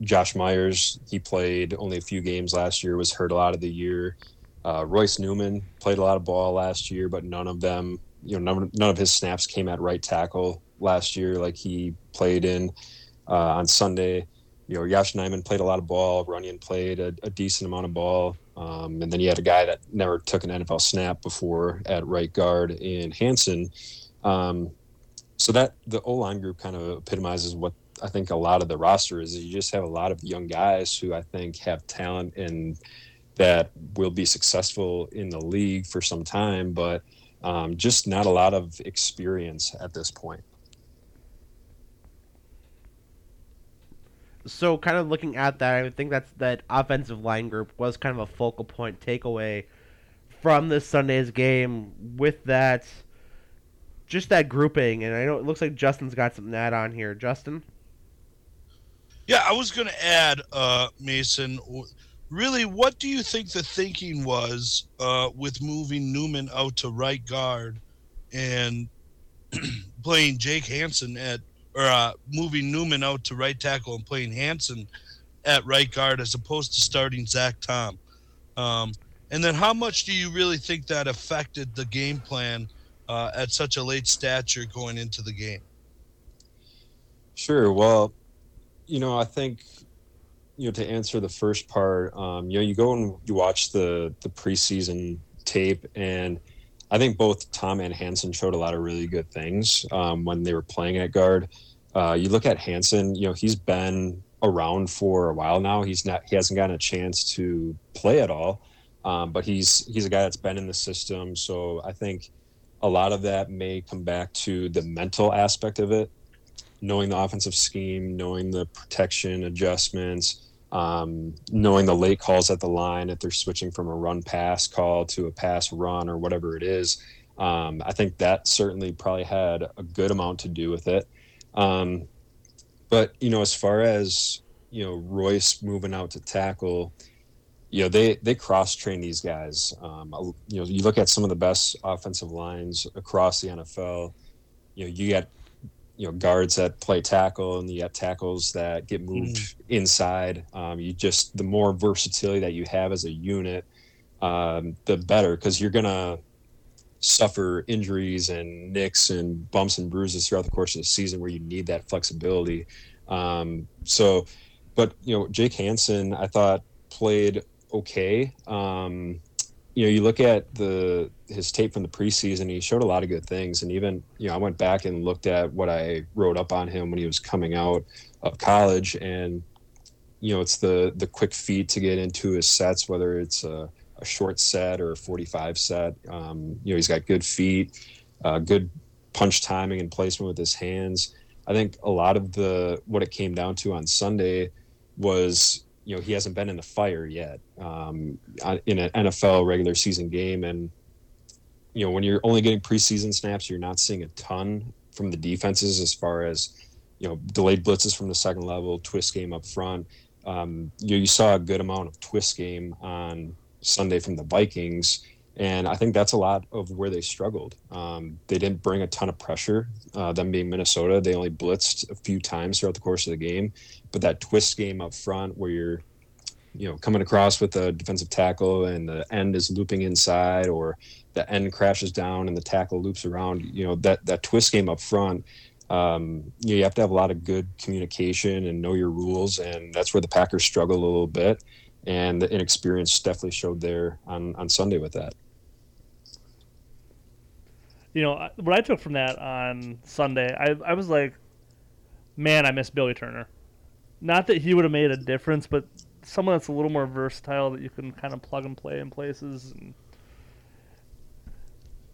Josh Myers, he played only a few games last year, was hurt a lot of the year. Uh, Royce Newman played a lot of ball last year, but none of them, you know, none, none of his snaps came at right tackle last year like he played in uh, on Sunday. You know, Yosh Nijman played a lot of ball. Runyan played a, a decent amount of ball. Um, and then you had a guy that never took an NFL snap before at right guard in Hanson. Um, so that the O line group kind of epitomizes what I think a lot of the roster is you just have a lot of young guys who I think have talent and that will be successful in the league for some time, but um, just not a lot of experience at this point. So, kind of looking at that, I think that's that offensive line group was kind of a focal point takeaway from this Sunday's game. With that, just that grouping, and I know it looks like Justin's got something to add on here. Justin. Yeah, I was going to add, uh, Mason. Really, what do you think the thinking was uh, with moving Newman out to right guard and playing Jake Hanson at, or uh, moving Newman out to right tackle and playing Hanson at right guard as opposed to starting Zach Tom? Um, and then, how much do you really think that affected the game plan uh, at such a late stature going into the game? Sure. Well, you know, I think you know to answer the first part, um, you know, you go and you watch the the preseason tape, and I think both Tom and Hanson showed a lot of really good things um, when they were playing at guard. Uh, you look at Hanson, you know, he's been around for a while now. He's not he hasn't gotten a chance to play at all, um, but he's he's a guy that's been in the system. So I think a lot of that may come back to the mental aspect of it knowing the offensive scheme, knowing the protection adjustments, um, knowing the late calls at the line if they're switching from a run pass call to a pass run or whatever it is. Um, I think that certainly probably had a good amount to do with it. Um, but you know, as far as you know, Royce moving out to tackle, you know, they they cross train these guys. Um, you know, you look at some of the best offensive lines across the NFL. You know, you got you know guards that play tackle and you got tackles that get moved mm. inside um, you just the more versatility that you have as a unit um, the better because you're gonna suffer injuries and nicks and bumps and bruises throughout the course of the season where you need that flexibility um, so but you know jake Hanson, i thought played okay um, you know, you look at the his tape from the preseason, he showed a lot of good things. And even, you know, I went back and looked at what I wrote up on him when he was coming out of college. And, you know, it's the the quick feet to get into his sets, whether it's a, a short set or a 45 set. Um, you know, he's got good feet, uh, good punch timing and placement with his hands. I think a lot of the what it came down to on Sunday was you know he hasn't been in the fire yet um, in an NFL regular season game, and you know when you're only getting preseason snaps, you're not seeing a ton from the defenses as far as you know delayed blitzes from the second level, twist game up front. Um, you, you saw a good amount of twist game on Sunday from the Vikings. And I think that's a lot of where they struggled. Um, they didn't bring a ton of pressure. Uh, them being Minnesota, they only blitzed a few times throughout the course of the game. But that twist game up front, where you're, you know, coming across with a defensive tackle and the end is looping inside, or the end crashes down and the tackle loops around, you know, that that twist game up front. Um, you, know, you have to have a lot of good communication and know your rules, and that's where the Packers struggle a little bit and the inexperience definitely showed there on, on Sunday with that. You know what I took from that on Sunday, I I was like, man, I miss Billy Turner. not that he would have made a difference, but someone that's a little more versatile that you can kind of plug and play in places. And,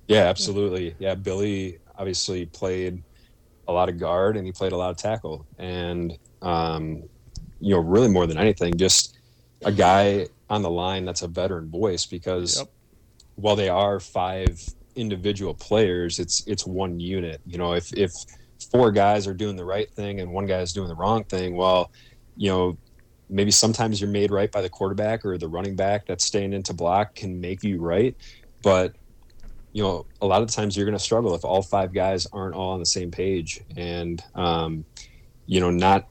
Yeah, absolutely. Yeah, Billy obviously played a lot of guard and he played a lot of tackle. And, um, you know, really more than anything, just a guy on the line that's a veteran voice because Yep. while they are five individual players, it's it's one unit. You know, if if four guys are doing the right thing and one guy is doing the wrong thing, well, you know, maybe sometimes you're made right by the quarterback or the running back that's staying into block can make you right. But you know, a lot of times you're going to struggle if all five guys aren't all on the same page, and um, you know, not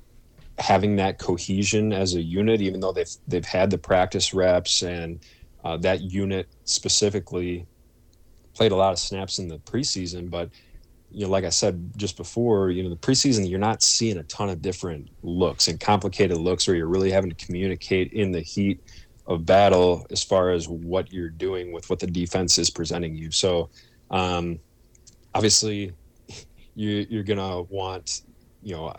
having that cohesion as a unit, even though they've they've had the practice reps and uh, that unit specifically played a lot of snaps in the preseason, but you know, like I said just before, you know, the preseason you're not seeing a ton of different looks and complicated looks where you're really having to communicate in the heat of battle as far as what you're doing with what the defense is presenting you. So, um, obviously, you, you're gonna want, you know,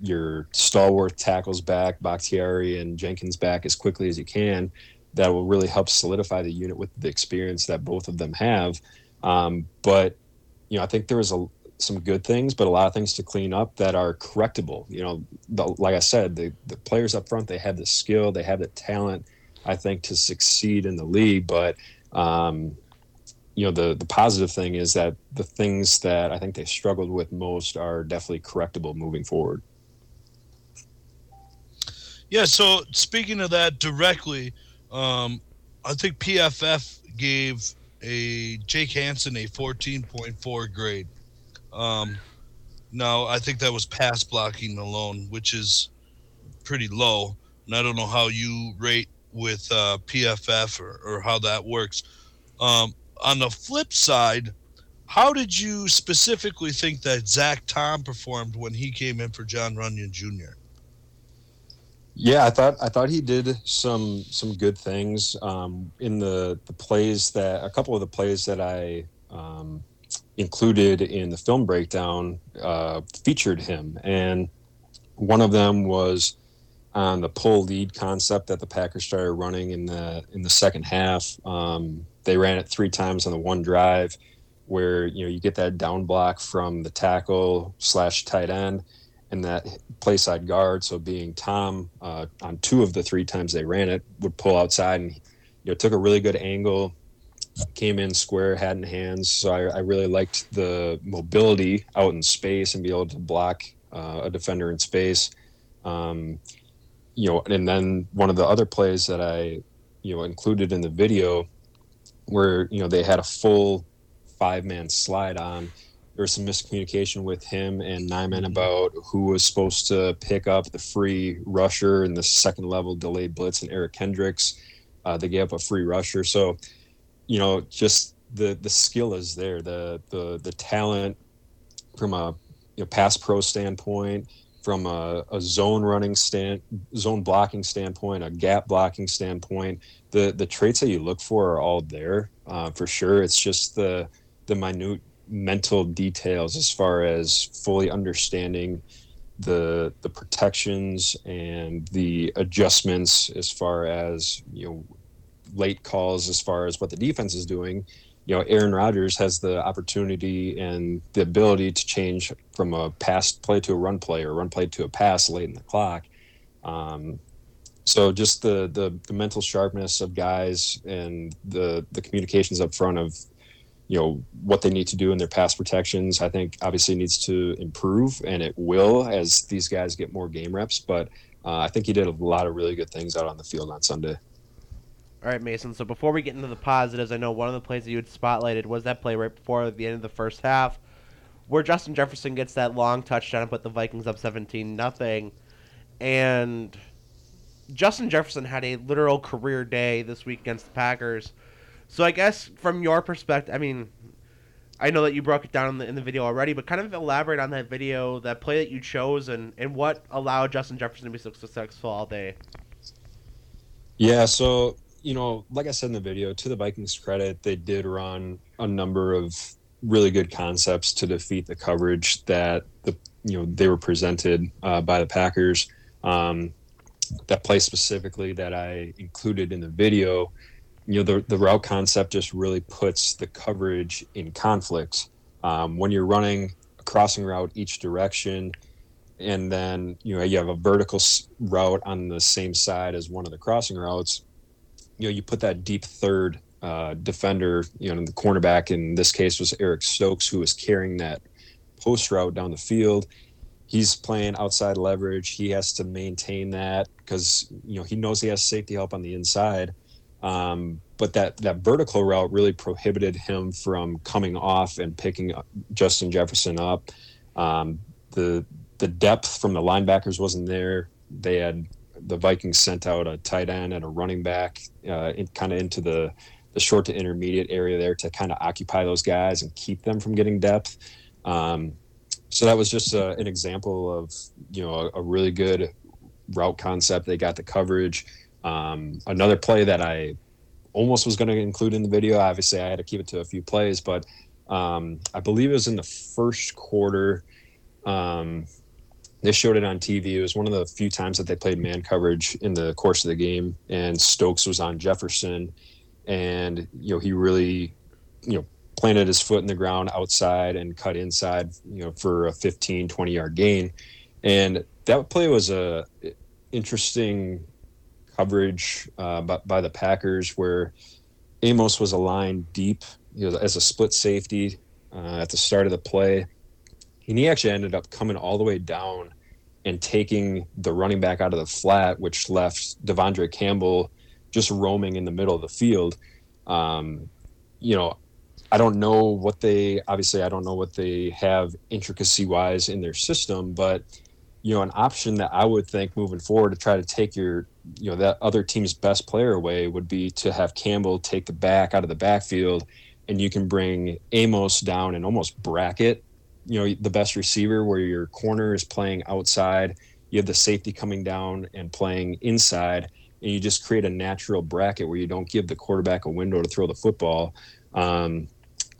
your stalwart tackles back, Bakhtiari and Jenkins back as quickly as you can. That will really help solidify the unit with the experience that both of them have. Um, but you know, I think there was a some good things, but a lot of things to clean up that are correctable. You know, the, like I said, the the players up front they have the skill, they have the talent. I think to succeed in the league, but um, you know the the positive thing is that the things that I think they struggled with most are definitely correctable moving forward. Yeah, so speaking of that directly, um, I think PFF gave a Jake Hanson a 14.4 grade. Um, now, I think that was pass blocking alone, which is pretty low. And I don't know how you rate with uh, PFF or, or how that works. Um, on the flip side, how did you specifically think that Zach Tom performed when he came in for John Runyan Jr.? Yeah, I thought I thought he did some some good things um, in the the plays that a couple of the plays that I um, included in the film breakdown uh, featured him, and one of them was on the pull lead concept that the Packers started running in the in the second half. Um, they ran it three times on the one drive, where you know you get that down block from the tackle slash tight end and that play side guard, so being Tom uh, on two of the three times they ran it, would pull outside and you know took a really good angle, came in square, had in hands. So I, I really liked the mobility out in space and be able to block uh, a defender in space. Um, you know, and then one of the other plays that I you know included in the video, where you know they had a full five man slide on there was some miscommunication with him and Nijman about who was supposed to pick up the free rusher in the second level delayed blitz and Eric Kendricks. Uh, they gave up a free rusher. So, you know, just the the skill is there, the the the talent from a you know, pass pro standpoint, from a, a zone running stand, zone blocking standpoint, a gap blocking standpoint. The the traits that you look for are all there uh, for sure. It's just the the minute mental details as far as fully understanding the the protections and the adjustments as far as you know late calls as far as what the defense is doing. You know Aaron Rodgers has the opportunity and the ability to change from a pass play to a run play or run play to a pass late in the clock. Um, so just the, the the mental sharpness of guys and the the communications up front of you know what they need to do in their pass protections i think obviously needs to improve and it will as these guys get more game reps but uh, i think he did a lot of really good things out on the field on sunday All right, Mason. So before we get into the positives, I know one of the plays that you had spotlighted was that play right before the end of the first half, where Justin Jefferson gets that long touchdown and put the Vikings up seventeen nothing, and Justin Jefferson had a literal career day this week against the Packers. So I guess from your perspective, I mean, I know that you broke it down in the, in the video already, but kind of elaborate on that video, that play that you chose, and, and what allowed Justin Jefferson to be so successful all day. Yeah, so you know, like I said in the video, to the Vikings' credit, they did run a number of really good concepts to defeat the coverage that the you know they were presented uh, by the Packers. Um, that play specifically that I included in the video, you know, the, the route concept just really puts the coverage in conflicts. Um, when you're running a crossing route each direction, and then you know you have a vertical route on the same side as one of the crossing routes, you know, you put that deep third uh, defender, you know, the cornerback in this case was Eric Stokes, who was carrying that post route down the field he's playing outside leverage. He has to maintain that because you know he knows he has safety help on the inside. Um, but that that vertical route really prohibited him from coming off and picking Justin Jefferson up. Um, the the depth from the linebackers wasn't there. They had the Vikings sent out a tight end and a running back, uh, in, kind of into the the short to intermediate area there to kind of occupy those guys and keep them from getting depth. Um, so that was just uh, an example of you know a, a, really good route concept. They got the coverage. Um, another play that I almost was going to include in the video. Obviously, I had to keep it to a few plays, but um, I believe it was in the first quarter. Um, they showed it on TV. It was one of the few times that they played man coverage in the course of the game, and Stokes was on Jefferson, and you know he really, you know, planted his foot in the ground outside and cut inside, you know, for a 15, 20 yard gain. And that play was a interesting coverage uh, by, by, the Packers where Amos was aligned deep you know, as a split safety uh, at the start of the play. And he actually ended up coming all the way down and taking the running back out of the flat, which left De'Vondre Campbell just roaming in the middle of the field. Um, you know, I don't know what they obviously I don't know what they have intricacy wise in their system, but you know, an option that I would think moving forward to try to take your you know that other team's best player away would be to have Campbell take the back out of the backfield and you can bring Amos down and almost bracket, you know, the best receiver where your corner is playing outside, you have the safety coming down and playing inside, and you just create a natural bracket where you don't give the quarterback a window to throw the football. Um,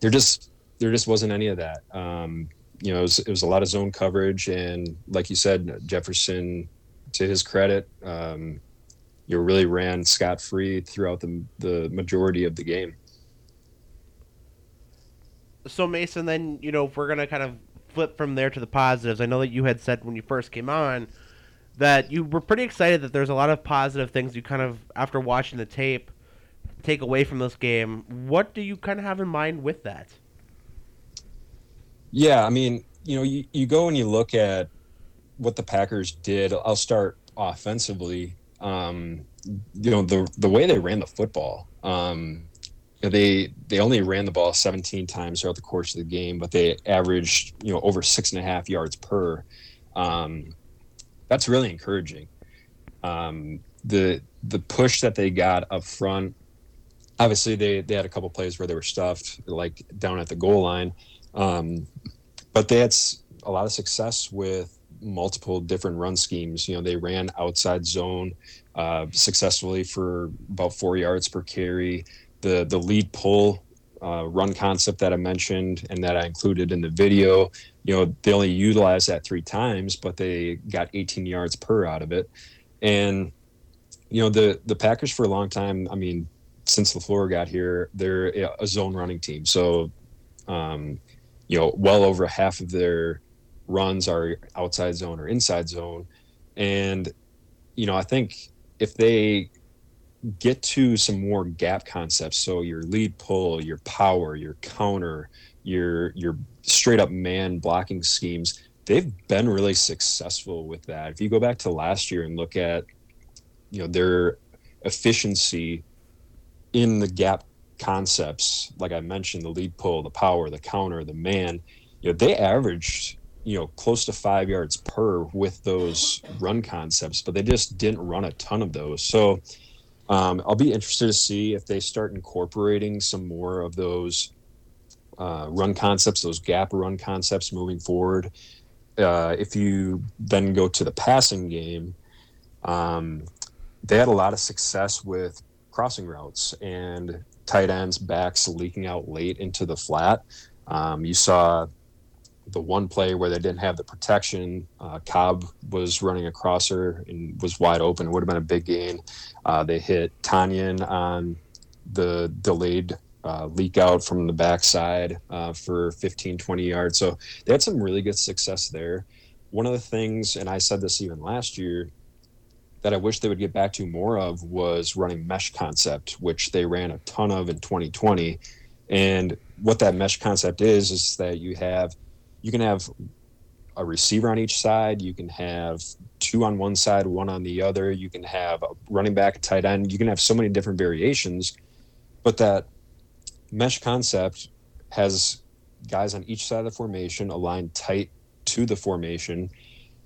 there just there just wasn't any of that. Um, you know, it was, it was, a lot of zone coverage, and like you said, Jefferson, to his credit, um, you really ran scot free throughout the the majority of the game. So Mason, then you know, if we're gonna kind of flip from there to the positives, I know that you had said when you first came on that you were pretty excited that there's a lot of positive things you kind of after watching the tape take away from this game. What do you kind of have in mind with that? Yeah, I mean, you know, you, you go and you look at what the Packers did. I'll start offensively. Um, you know, the the way they ran the football. Um, they they only ran the ball 17 times throughout the course of the game, but they averaged you know over six and a half yards per. Um, that's really encouraging. Um, the the push that they got up front obviously they they had a couple plays where they were stuffed, like down at the goal line, um, but they had a lot of success with multiple different run schemes. You know, they ran outside zone uh, successfully for about four yards per carry. The the lead pull uh, run concept that I mentioned and that I included in the video, you know, they only utilized that three times, but they got 18 yards per out of it. And you know, the the Packers for a long time, I mean, since LaFleur got here, they're a zone running team. So, um, you know, well over half of their runs are outside zone or inside zone. And, you know, I think if they get to some more gap concepts, so your lead pull, your power, your counter, your your straight up man blocking schemes, they've been really successful with that. If you go back to last year and look at, you know, their efficiency in the gap concepts, like I mentioned, the lead pull, the power, the counter, the man, you know, they averaged, you know, close to five yards per with those run concepts, but they just didn't run a ton of those. So um, I'll be interested to see if they start incorporating some more of those uh, run concepts, those gap run concepts moving forward. Uh, if you then go to the passing game, um, they had a lot of success with crossing routes and tight ends, backs leaking out late into the flat. Um, you saw the one play where they didn't have the protection, uh, Cobb was running across her and was wide open. It would have been a big gain. Uh, they hit Tonyan on the delayed uh, leak out from the backside uh, for 15, 20 yards. So they had some really good success there. One of the things, and I said this even last year, that I wish they would get back to more of was running mesh concept, which they ran a ton of in 2020. And what that mesh concept is, is that you have, you can have a receiver on each side. You can have two on one side, one on the other. You can have a running back, tight end. You can have so many different variations. But that mesh concept has guys on each side of the formation aligned tight to the formation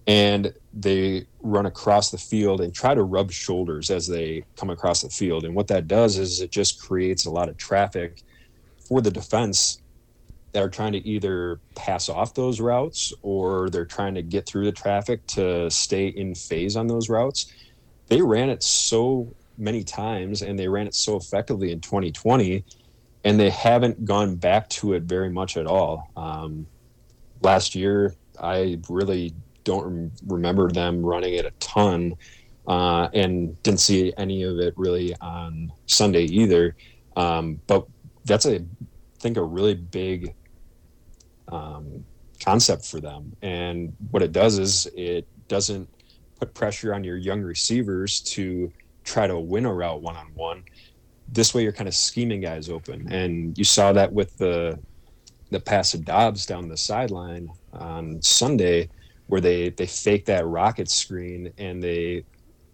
and they run across the field and try to rub shoulders as they come across the field and what that does is it just creates a lot of traffic for the defense that are trying to either pass off those routes or they're trying to get through the traffic to stay in phase on those routes they ran it so many times and they ran it so effectively in 2020 and they haven't gone back to it very much at all. Um, last year, I really don't rem- remember them running it a ton, uh, and didn't see any of it really on Sunday either. Um, but that's a, I think, a really big um, concept for them. And what it does is it doesn't put pressure on your young receivers to try to win a route one on one this way you're kind of scheming guys open. And you saw that with the the pass of Dobbs down the sideline on Sunday, where they they faked that rocket screen and they,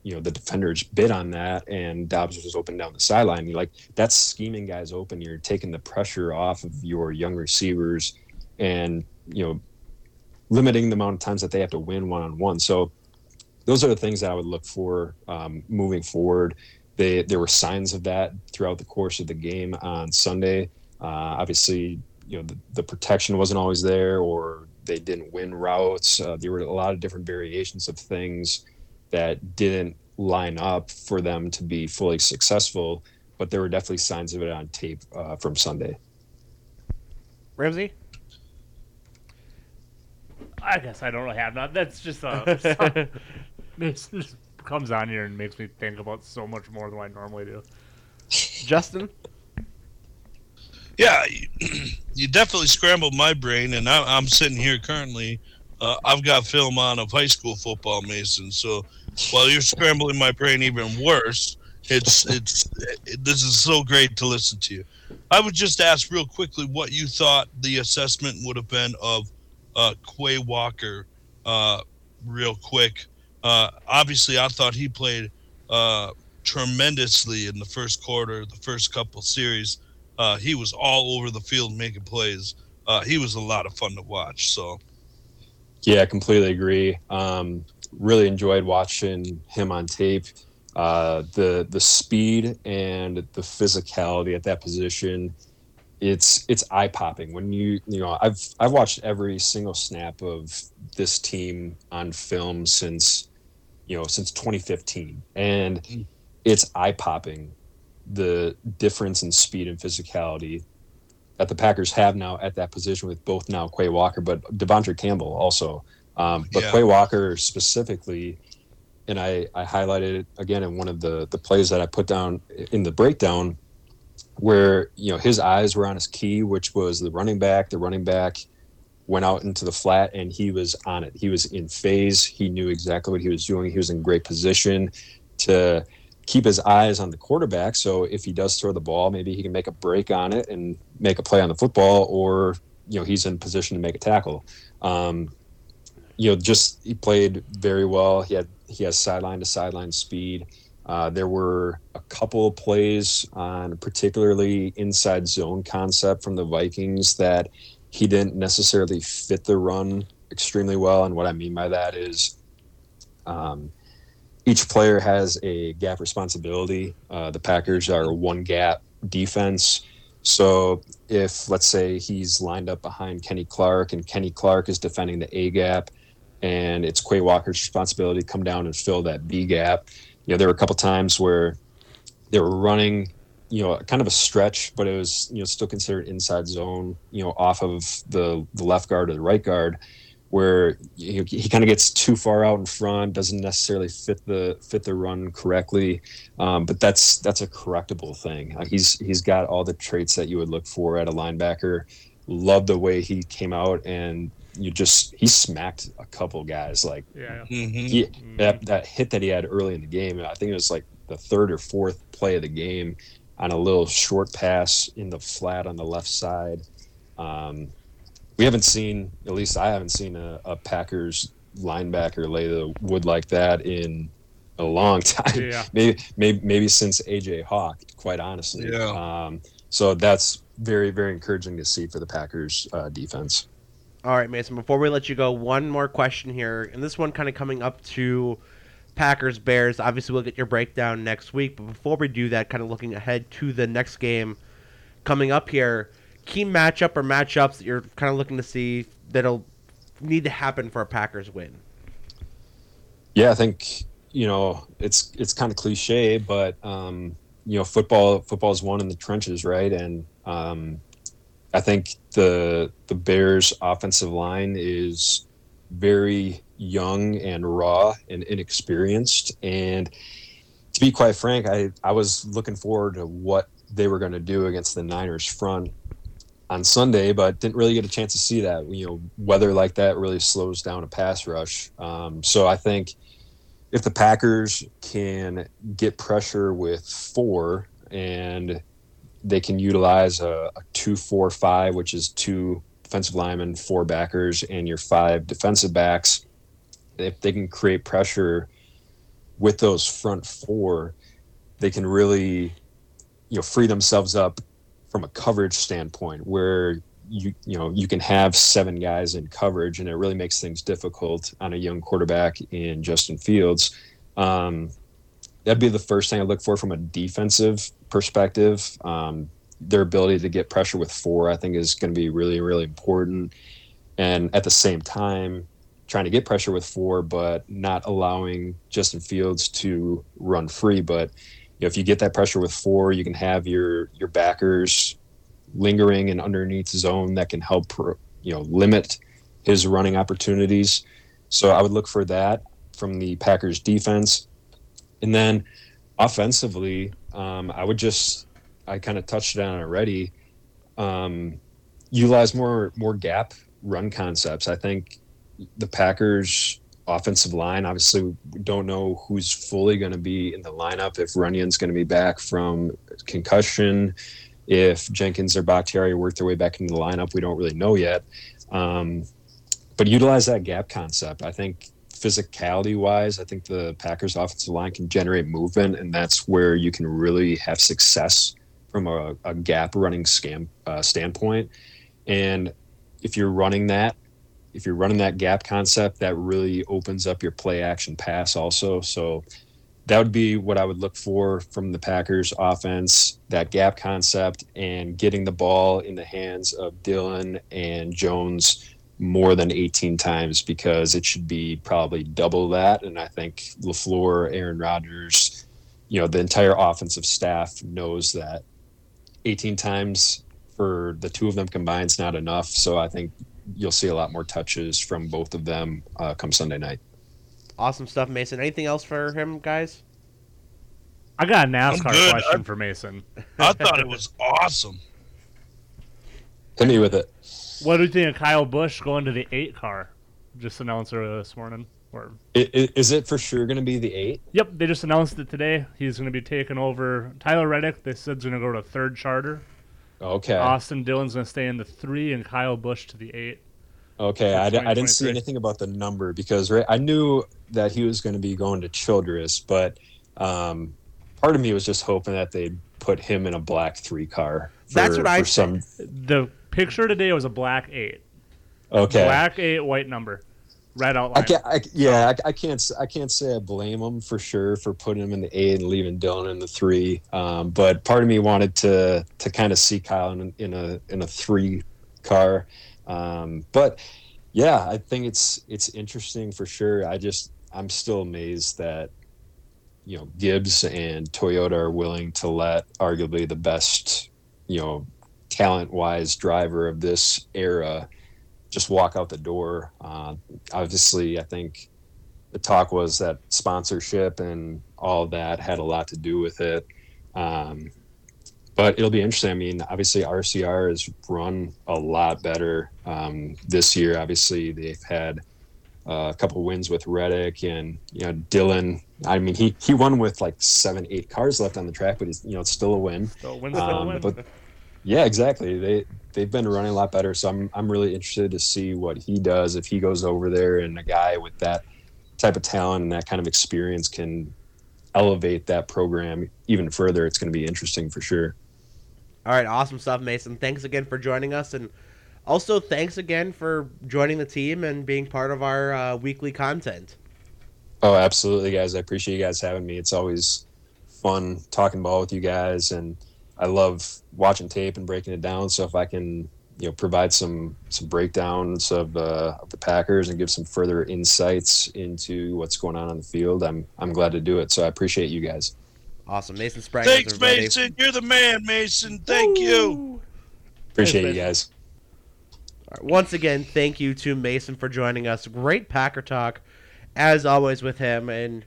you know, the defenders bid on that and Dobbs was open down the sideline. You're like, that's scheming guys open. You're taking the pressure off of your young receivers and, you know, limiting the amount of times that they have to win one on one. So those are the things that I would look for um, moving forward. They, there were signs of that throughout the course of the game on Sunday. Uh, obviously, you know the, the, protection wasn't always there, or they didn't win routes. Uh, there were a lot of different variations of things that didn't line up for them to be fully successful. But there were definitely signs of it on tape uh, from Sunday. Ramsey. I guess I don't really have that. That's just a. comes on here and makes me think about so much more than I normally do. Justin? Yeah, you definitely scrambled my brain, and I'm sitting here currently. Uh, I've got film on of high school football, Mason. So while you're scrambling my brain even worse, it's it's it, this is so great to listen to you. I would just ask real quickly what you thought the assessment would have been of uh, Quay Walker, uh, real quick. Uh, obviously, I thought he played uh, tremendously in the first quarter, the first couple series. Uh, he was all over the field making plays. Uh, he was a lot of fun to watch. So, yeah, I completely agree. Um, really enjoyed watching him on tape. Uh, the the speed and the physicality at that position it's it's eye popping when you you know I've I've watched every single snap of this team on film since you know, since 2015. And mm. it's eye popping the difference in speed and physicality that the Packers have now at that position with both now Quay Walker, but De'Vondre Campbell also. Um, but yeah. Quay Walker specifically, and I, I highlighted it again in one of the, the plays that I put down in the breakdown where, you know, his eyes were on his key, which was the running back. The running back went out into the flat and he was on it. He was in phase. He knew exactly what he was doing. He was in great position to keep his eyes on the quarterback. So if he does throw the ball, maybe he can make a break on it and make a play on the football, or you know he's in position to make a tackle. Um, you know, just he played very well. He had he has sideline to sideline speed. Uh, there were a couple of plays on particularly inside zone concept from the Vikings that he didn't necessarily fit the run extremely well. And what I mean by that is um, each player has a gap responsibility. Uh, the Packers are one gap defense. So if, let's say, he's lined up behind Kenny Clark and Kenny Clark is defending the A gap, and it's Quay Walker's responsibility to come down and fill that B gap. You know, there were a couple times where they were running you know, kind of a stretch, but it was, you know, still considered inside zone, you know, off of the, the left guard or the right guard, where he, he kind of gets too far out in front, doesn't necessarily fit the fit the run correctly. Um, but that's that's a correctable thing. Uh, he's he's got all the traits that you would look for at a linebacker. Love the way he came out and you just he smacked a couple guys like Yeah. Mhm. he, that that hit that he had early in the game. I think it was like the third or fourth play of the game on a little short pass in the flat on the left side. Um, we haven't seen, at least I haven't seen a, a Packers linebacker lay the wood like that in a long time. Yeah. maybe, maybe maybe since AJ Hawk, quite honestly. Yeah. Um, so that's very very encouraging to see for the Packers uh, defense. All right, Mason. Before we let you go, one more question here, and this one kind of coming up to Packers Bears. Obviously, we'll get your breakdown next week, but before we do that, kind of looking ahead to the next game coming up here, key matchup or matchups that you're kind of looking to see that'll need to happen for a Packers win. Yeah, I think you know it's it's kind of cliche, but um, you know football football is won in the trenches, right? And um, I think the the Bears' offensive line is very young and raw and inexperienced. And to be quite frank, I I was looking forward to what they were going to do against the Niners front on Sunday, but didn't really get a chance to see that. You know, weather like that really slows down a pass rush. Um, so I think if the Packers can get pressure with four and they can utilize a, a two, four, five, which is two defensive linemen, four backers, and your five defensive backs, if they can create pressure with those front four, they can really, you know, free themselves up from a coverage standpoint where you you know you can have seven guys in coverage and it really makes things difficult on a young quarterback in Justin Fields. Um, that'd be the first thing I look for from a defensive perspective. Um, their ability to get pressure with four, I think, is going to be really really important. And at the same time, trying to get pressure with four, but not allowing Justin Fields to run free. But know, if you get that pressure with four, you can have your your backers lingering and underneath zone that can help you know limit his running opportunities. So I would look for that from the Packers defense, and then offensively, um, I would just I kind of touched on already. Um, utilize more more gap run concepts. I think the Packers offensive line. Obviously, we don't know who's fully going to be in the lineup. If Runyan's going to be back from concussion, if Jenkins or Bakhtiari work their way back into the lineup, we don't really know yet. Um, but utilize that gap concept. I think physicality wise, I think the Packers offensive line can generate movement, and that's where you can really have success from a, a gap running scam, uh, standpoint. And if you're running that, if you're running that gap concept, that really opens up your play action pass also. So that would be what I would look for from the Packers offense, that gap concept and getting the ball in the hands of Dillon and Jones more than 18 times because it should be probably double that. And I think LaFleur, Aaron Rodgers, you know, the entire offensive staff knows that 18 times for the two of them combined is not enough. So I think you'll see a lot more touches from both of them uh, come Sunday night. Awesome stuff, Mason. Anything else for him, guys? I got a NASCAR question I- for Mason. I thought it was awesome. Hit me with it. What do you think of Kyle Busch going to the eight car? Just announced earlier this morning. Or I- i- Is it for sure going to be the eight? yep, they just announced it today. He's going to be taking over Tyler Reddick. They said he's going to go to third charter. Okay. Austin Dillon's going to stay in the three, and Kyle Busch to the eight. Okay. for I, I didn't see anything about the number because right, I knew that he was going to be going to Childress, but um, part of me was just hoping that they'd put him in a black three car. For, That's what I for some. The picture today was a black eight. Okay. Black eight, white number, red I can't. I, yeah, I, I can't. I can't say I blame him for sure for putting him in the eight and leaving Dillon in the three. Um, but part of me wanted to to kind of see Kyle in, in a in a three car. Um, but yeah, I think it's it's interesting for sure. I just I'm still amazed that you know Gibbs and Toyota are willing to let arguably the best you know talent wise driver of this era just walk out the door. Uh, obviously, I think the talk was that sponsorship and all that had a lot to do with it. Um, but it'll be interesting. I mean, obviously, RCR has run a lot better um, this year. Obviously, they've had uh, a couple wins with Reddick and you know Dillon. I mean, he he won with like seven, eight cars left on the track, but he's you know it's still a win. Still win, still Um, win. but yeah, exactly. They they've been running a lot better. So I'm I'm really interested to see what he does if he goes over there and a guy with that type of talent and that kind of experience can elevate that program even further. It's going to be interesting for sure. All right, awesome stuff, Mason. Thanks again for joining us, and also thanks again for joining the team and being part of our uh, weekly content. Oh, absolutely, guys. I appreciate you guys having me. It's always fun talking ball with you guys, and I love watching tape and breaking it down. So if I can, you know, provide some some breakdowns of, uh, of the Packers and give some further insights into what's going on on the field, I'm I'm glad to do it. So I appreciate you guys. Awesome, Mason Sprangers. Thanks. Mason. You're the man, Mason. Thank you. Appreciate you guys. All right, Once again, thank you to Mason for joining us. Great Packer talk, as always, with him. And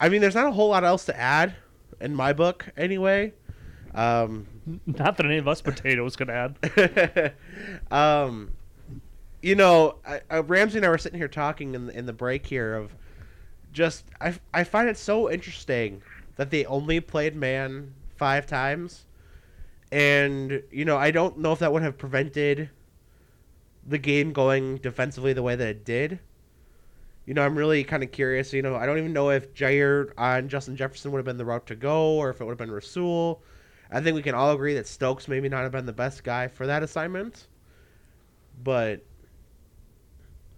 I mean, there's not a whole lot else to add in my book, anyway. Um, Not that any of us potatoes could add. um, you know, I, I, Ramsey and I were sitting here talking in the, in the break here of just I, I find it so interesting that they only played man five times, and you know I don't know if that would have prevented the game going defensively the way that it did. You know, I'm really kind of curious. You know, I don't even know if Jaire on Justin Jefferson would have been the route to go, or if it would have been Rasul. I think we can all agree that Stokes maybe not have been the best guy for that assignment, but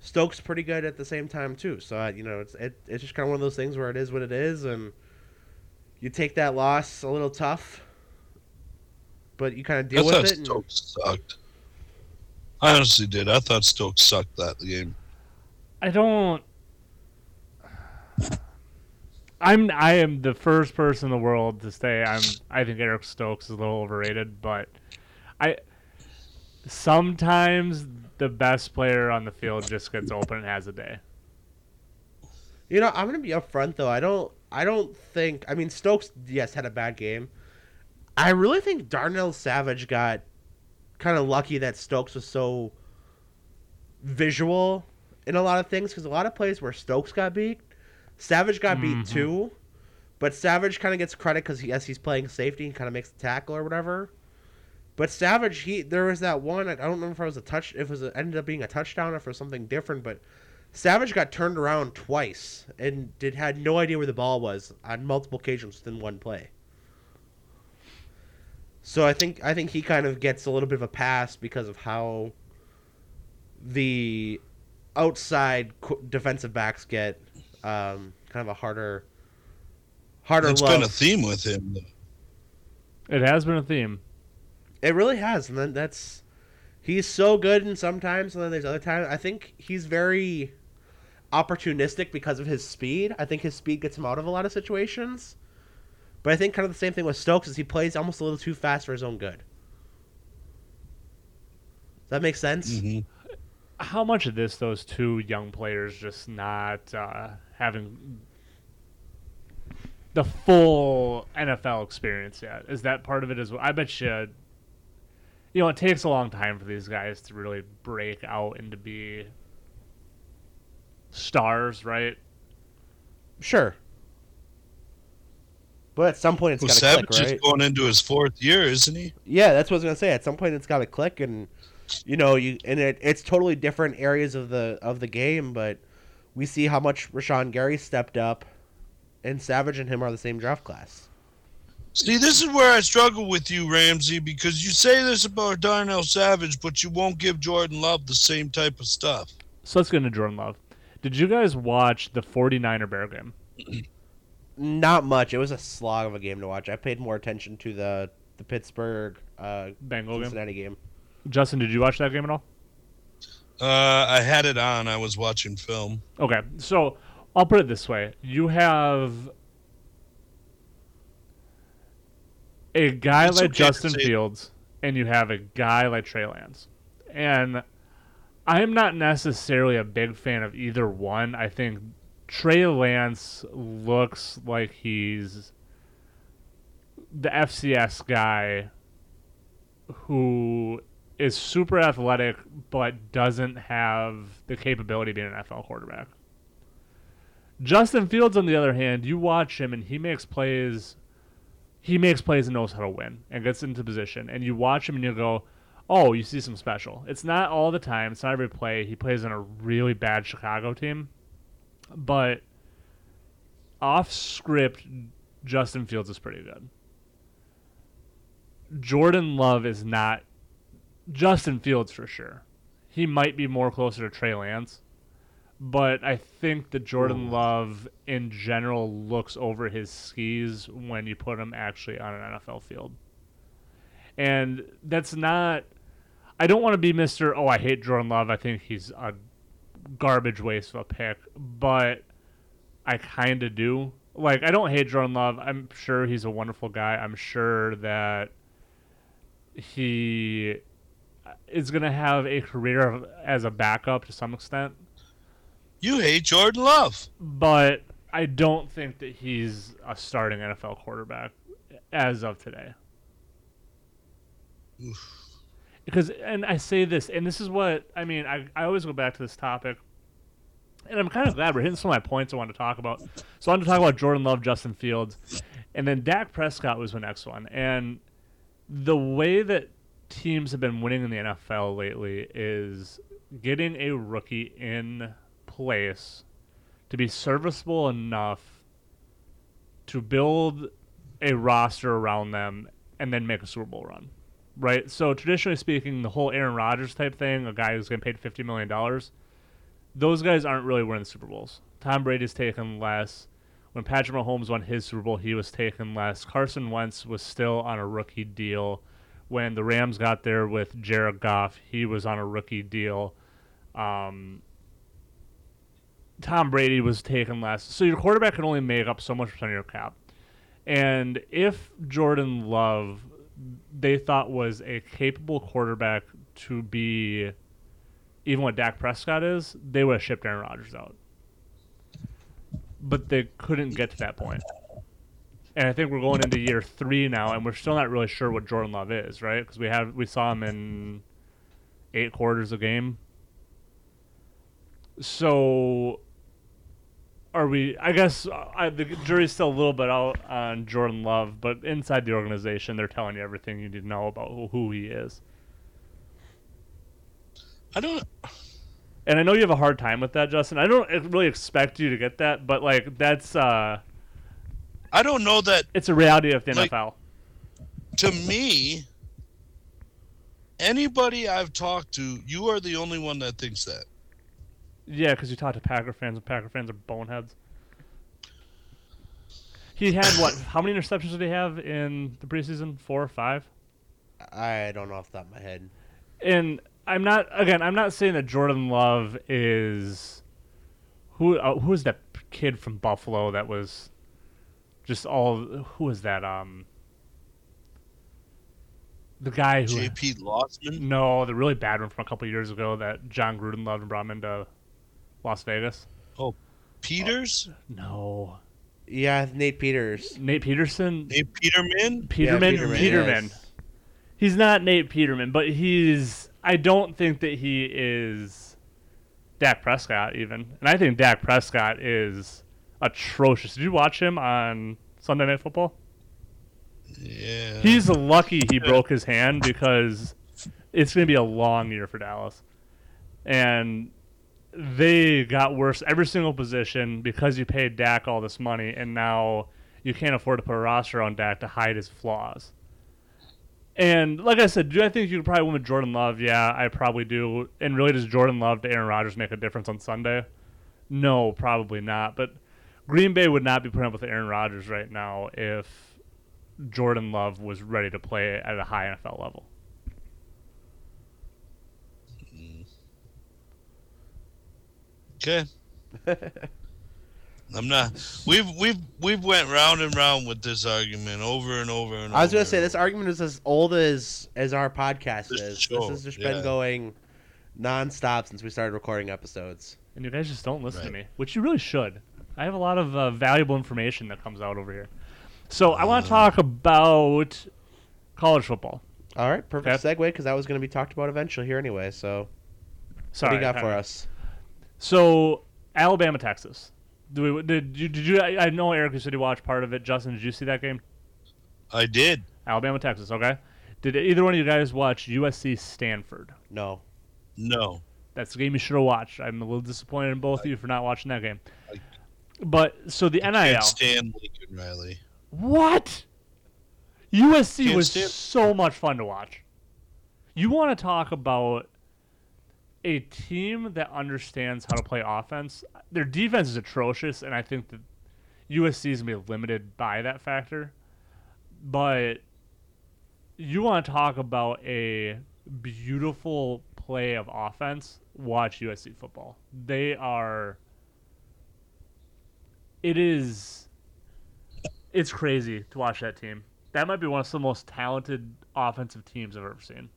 Stokes pretty good at the same time too. So uh, you know, it's it, it's just kind of one of those things where it is what it is, and you take that loss a little tough, but you kind of I deal thought with it. and- Stokes sucked. I honestly did. I thought Stokes sucked that game. I don't. I'm I am the first person in the world to say I'm I think Eric Stokes is a little overrated, but I sometimes the best player on the field just gets open and has a day. You know, I'm gonna be upfront though. I don't. I don't think. I mean, Stokes, yes, had a bad game. I really think Darnell Savage got kind of lucky that Stokes was so visual in a lot of things because a lot of plays where Stokes got beat, Savage got beat Mhm. too. But Savage kind of gets credit because yes, he's playing safety and kind of makes the tackle or whatever. But Savage, he there was that one. I don't remember if it was a touch, if it was a, ended up being a touchdown or for something different. But Savage got turned around twice and did had no idea where the ball was on multiple occasions within one play. So I think I think he kind of gets a little bit of a pass because of how the outside defensive backs get um, kind of a harder harder It's love. been a theme with him. though. It has been a theme. It really has, and then that's he's so good, and sometimes, and then there's other times. I think he's very opportunistic because of his speed. I think his speed gets him out of a lot of situations. But I think kind of the same thing with Stokes is he plays almost a little too fast for his own good. Does that make sense? Mhm. How much of this those two young players just not uh, having the full NFL experience yet? Is that part of it as well? I bet you. You know, it takes a long time for these guys to really break out and to be stars, right? Sure. But at some point it's Well, got to Savage click, right? is going into his fourth year, isn't he? Yeah, that's what I was gonna say. At some point, it's got to click, and you know, you and it, it's totally different areas of the of the game. But we see how much Rashan Gary stepped up, and Savage and him are the same draft class. See, this is where I struggle with you, Ramsey, because you say this about Darnell Savage, but you won't give Jordan Love the same type of stuff. So let's get into Jordan Love. Did you guys watch the 49er Bear game? Not much. It was a slog of a game to watch. I paid more attention to the the Pittsburgh uh, Bengal game? Cincinnati game. Justin, did you watch that game at all? Uh, I had it on. I was watching film. Okay, so I'll put it this way: you have a guy It's like okay Justin Fields, and you have a guy like Trey Lance, and I'm not necessarily a big fan of either one. I think Trey Lance looks like he's the FCS guy who is super athletic but doesn't have the capability of being an NFL quarterback. Justin Fields, on the other hand, you watch him and he makes plays. He makes plays and knows how to win and gets into position. And you watch him and you go, "Oh, you see some special." It's not all the time. It's not every play. He plays on a really bad Chicago team, but off script, Justin Fields is pretty good. Jordan Love is not Justin Fields for sure. He might be more closer to Trey Lance, but I think that Jordan Love in general looks over his skis when you put him actually on an NFL field. And that's not I don't want to be Mr. Oh, I hate Jordan Love. I think he's a garbage waste of a pick, but I kind of do. Like I don't hate Jordan Love. I'm sure he's a wonderful guy. I'm sure that he is going to have a career as a backup to some extent, You hate Jordan Love. but I don't think that he's a starting NFL quarterback as of today. Because, and I say this, and this is what I mean. I, I always go back to this topic, and I'm kind of glad we're hitting some of my points I want to talk about. So I want to talk about Jordan Love, Justin Fields, and then Dak Prescott was my next one. And the way that teams have been winning in the NFL lately is getting a rookie in place to be serviceable enough to build a roster around them and then make a Super Bowl run. Right? So traditionally speaking, the whole Aaron Rodgers type thing, a guy who's getting paid fifty million dollars, those guys aren't really winning Super Bowls. Tom Brady's taken less. When Patrick Mahomes won his Super Bowl, he was taken less. Carson Wentz was still on a rookie deal. When the Rams got there with Jared Goff, he was on a rookie deal. Um, Tom Brady was taken less. So your quarterback can only make up so much percent of your cap. And if Jordan Love, they thought was a capable quarterback to be even what Dak Prescott is, they would have shipped Aaron Rodgers out. But they couldn't get to that point. And I think we're going into year three now, and we're still not really sure what Jordan Love is, right? Because we have we saw him in eight quarters a game. So, are we? I guess uh, I, the jury's still a little bit out on Jordan Love, but inside the organization, they're telling you everything you need to know about who, who he is. I don't. And I know you have a hard time with that, Justin. I don't really expect you to get that, but like that's uh, I don't know that it's a reality of the Like- NFL. to me. Anybody I've talked to, you are the only one that thinks that. Yeah, because you talk to Packer fans, and Packer fans are boneheads. He had what? How many interceptions did he have in the preseason? Four or five? I don't know off the top of my head. and I'm not again. I'm not saying that Jordan Love is who. Uh, who is that kid from Buffalo that was just all? Who is that? Um, the guy who. J.P. Losman. No, the really bad one from a couple years ago that Jon Gruden loved and brought him into Las Vegas. Oh, Peters. No, Yeah, Nate Peters. Nate Peterson. Nate Peterman. Peterman. Peterman, Peterman. yes. He's not Nate Peterman, but he's. I don't think that he is Dak Prescott even, and I think Dak Prescott is atrocious. Did you watch him on Sunday Night Football? Yeah. He's lucky he broke his hand because it's going to be a long year for Dallas, and they got worse every single position because you paid Dak all this money, and now you can't afford to put a roster on Dak to hide his flaws. And like I said, do I think you could probably win with Jordan Love? Yeah, I probably do. And really, does Jordan Love to Aaron Rodgers make a difference on Sunday? No, probably not. But Green Bay would not be putting up with Aaron Rodgers right now if Jordan Love was ready to play at a high NFL level. okay. I'm not. We've we've we've went round and round with this argument over and over and over. I was gonna say this argument is as old as as our podcast This is. show, this has just yeah. been going nonstop since we started recording episodes. And you guys just don't listen to me, which you really should. I have a lot of uh, valuable information that comes out over here. So I want to talk about college football. All right, perfect Okay. segue because that was going to be talked about eventually here anyway. So, Sorry. what do you got for us? So Alabama, Texas. Do we, did you? Did you? I, I know Eric. You said you watched part of it. Justin, did you see that game? I did. Alabama, Texas. Okay. Did either one of you guys watch USC Stanford? No. No. That's the game you should have watched. I'm a little disappointed in both of you for not watching that game. But so the NIL. Can't stand Lincoln Riley. What? USC Can't was stand- so much fun to watch. You want to talk about a team that understands how to play offense? Their defense is atrocious, and I think that USC is going to be limited by that factor. But you want to talk about a beautiful play of offense? Watch USC football. They are. It is it's crazy to watch that team. That might be one of the most talented offensive teams I've ever seen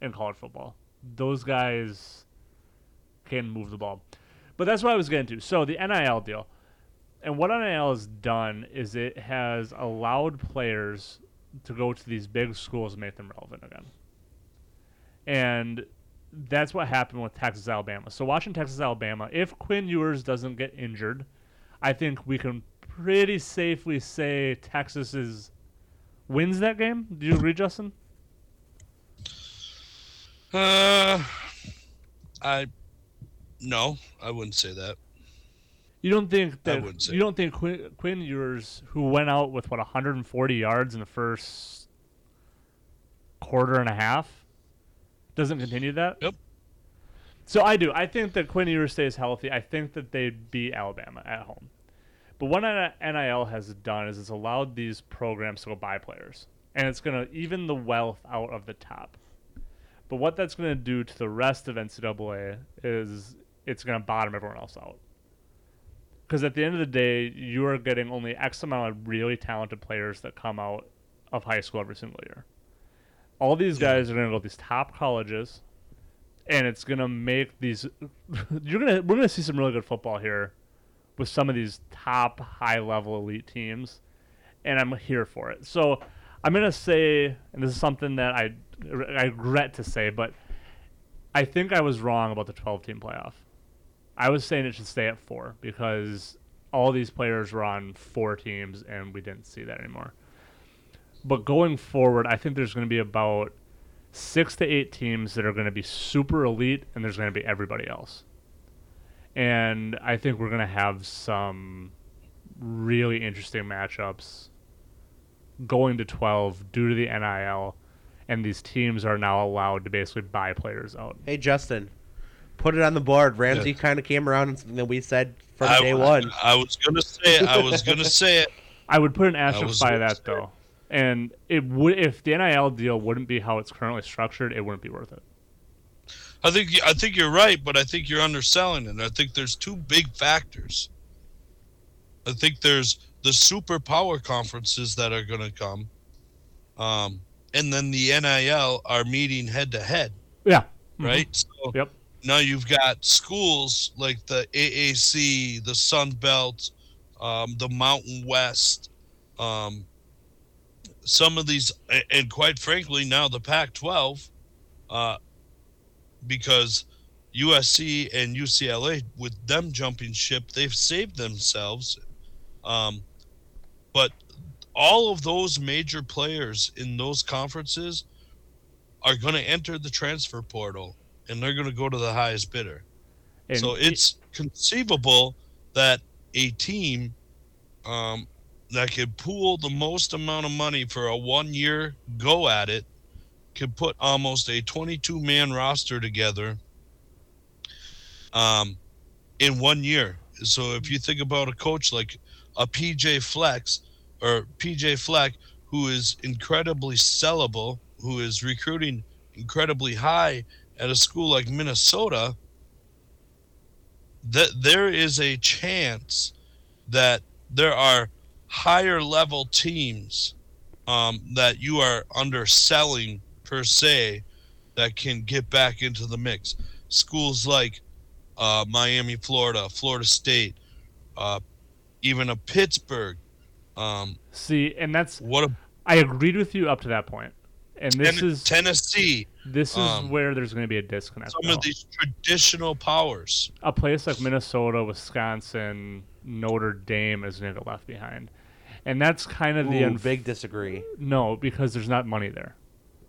in college football. Those guys can move the ball. But that's what I was getting to. So the NIL deal. And what NIL has done is it has allowed players to go to these big schools and make them relevant again. And that's what happened with Texas Alabama. So watching Texas Alabama, if Quinn Ewers doesn't get injured, I think we can pretty safely say Texas is wins that game. Do you agree, Justin? Uh, I no, I wouldn't say that. You don't think that you don't think Quinn, Quinn Ewers, who went out with what 140 yards in the first quarter and a half, doesn't continue that? Yep. So I do. I think that Quinn Ewers stays healthy. I think that they beat Alabama at home. But what NIL has done is it's allowed these programs to go buy players, and it's going to even the wealth out of the top. But what that's going to do to the rest of NCAA is it's going to bottom everyone else out. Because at the end of the day, you are getting only X amount of really talented players that come out of high school every single year. All these guys are going to go to these top colleges, and it's to make these. you're gonna we're to see some really good football here with some of these top high level elite teams, and I'm here for it. So I'm to say, and this is something that I I regret to say, but I think I was wrong about the 12 team playoff. I was saying it should stay at four because all these players were on four teams and we didn't see that anymore. But going forward, I think there's going to be about six to eight teams that are going to be super elite and there's going to be everybody else. And I think we're going to have some really interesting matchups going to 12 due to the NIL. And these teams are now allowed to basically buy players out. Hey, Justin, put it on the board. Ramsey kind of came around and something that we said from I, day one. I was gonna say it. I was gonna say it. I would put an asterisk by that say. though, and it would if the NIL deal wouldn't be how it's currently structured, it wouldn't be worth it. I think I think you're right, but I think you're underselling it. I think there's two big factors. I think there's the superpower conferences that are going to come, um, and then the NIL are meeting head to head, Yeah. right? So Yep. now you've got schools like the AAC, the Sun Belt, um, the Mountain West, um, some of these, and quite frankly, now the Pac-12, uh, because USC and UCLA, with them jumping ship, they've saved themselves. Um, but all of those major players in those conferences are going to enter the transfer portal, and they're going to go to the highest bidder. And so it's conceivable that a team um, that could pool the most amount of money for a one year go at it could put almost a 22 man roster together um, in one year. So if you think about a coach like a PJ Flex or PJ Fleck, who is incredibly sellable, who is recruiting incredibly high at a school like Minnesota, that there is a chance that there are higher level teams um, that you are underselling per se that can get back into the mix. Schools like uh, Miami, Florida, Florida State, uh, even a Pittsburgh. Um, See, and that's what a I agreed with you up to that point. and this Ten- is Tennessee. this is um, where there's going to be a disconnect. Some though. of these traditional powers. a place like Minnesota, Wisconsin, Notre Dame is going to get left behind, and that's kind of the Ooh, unf- big disagree. no because there's not money there.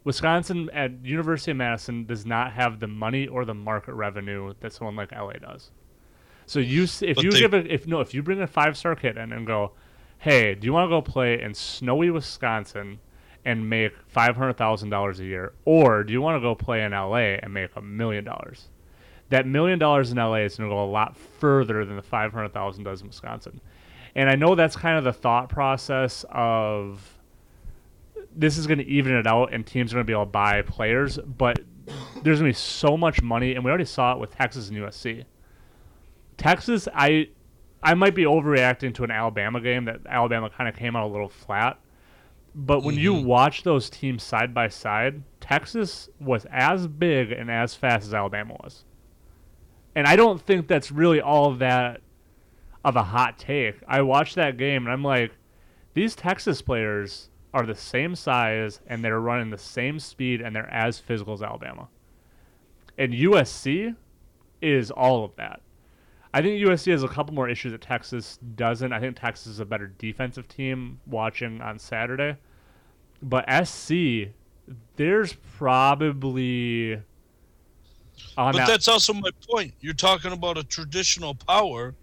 Wisconsin at University of Madison does not have the money or the market revenue that someone like LA does. So you if But you they- give a if no if you bring a five star kid in and go, hey, do you want to go play in snowy Wisconsin and make five hundred thousand dollars a year, or do you want to go play in LA and make a million dollars? That million dollars in LA is going to go a lot further than the five hundred thousand does in Wisconsin, and I know that's kind of the thought process of this is going to even it out and teams are going to be able to buy players, but there's going to be so much money, and we already saw it with Texas and USC. Texas, I I might be overreacting to an Alabama game that Alabama kind of came out a little flat. But when you mm-hmm. watch those teams side by side, Texas was as big and as fast as Alabama was. And I don't think that's really all that of a hot take. I watched that game and I'm like, these Texas players are the same size and they're running the same speed and they're as physical as Alabama. And USC is all of that. I think USC has a couple more issues that Texas doesn't. I think Texas is a better defensive team watching on Saturday. But SC, there's probably on But that, that's also my point. You're talking about a traditional power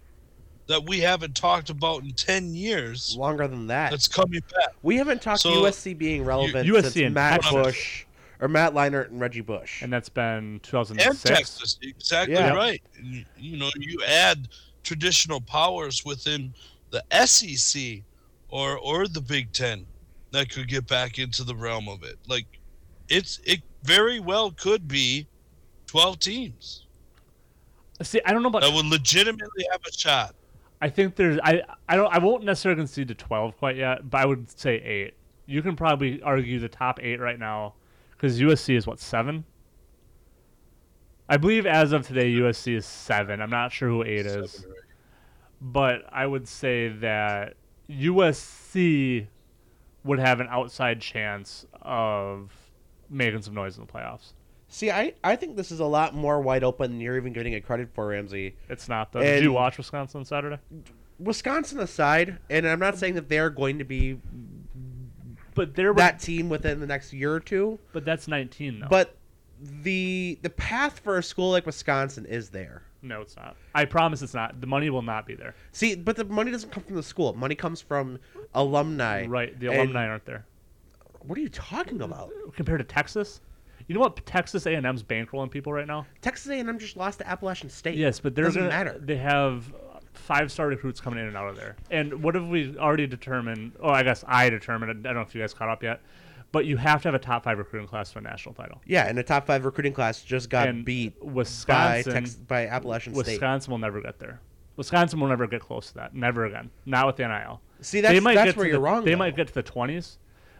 that we haven't talked about in 10 years Longer than that. that's coming back. we haven't talked So, USC being relevant USC since and Matt Texas. Bush or Matt Leinart and Reggie Bush. and that's been 2006. And 2006. Texas, exactly Yeah. right. You, you know, you add traditional powers within the SEC or or the Big Ten that could get back into the realm of it. Like, it's it very well could be 12 teams See, I don't know about that would legitimately have a shot. I think there's I I don't I won't necessarily concede to twelve quite yet, but I would say eight. You can probably argue the top eight right now because USC is what seven. I believe as of today USC is seven. I'm not sure who eight is, but I would say that USC would have an outside chance of making some noise in the playoffs. See, I, I think this is a lot more wide open than you're even getting it credit for, Ramsey. It's not though. Did you watch Wisconsin Saturday? Wisconsin aside, and I'm not saying that they're going to be But there were that team within the next year or two, but that's 19 though. but the the path for a school like Wisconsin is there. No, it's not. I promise it's not. The money will not be there. See, but the money doesn't come from the school. Money comes from alumni. Right. The alumni aren't there. What are you talking about? Compared to Texas, you know what Texas A&M's bankrolling people right now? Texas A&M just lost to Appalachian State. Yes, but they're doesn't gonna, matter. They have five-star recruits coming in and out of there. And what have we already determined? Oh, I guess I determined. I don't know if you guys caught up yet, but you have to have a top five recruiting class for a national title. Yeah, and a top five recruiting class just got and beat by Wisconsin, Tex- by Appalachian State. Wisconsin will never get there. Wisconsin will never get close to that. Never again. Not with the NIL. See, that's, they might that's get where to you're the, wrong. They though. might get to the twenties,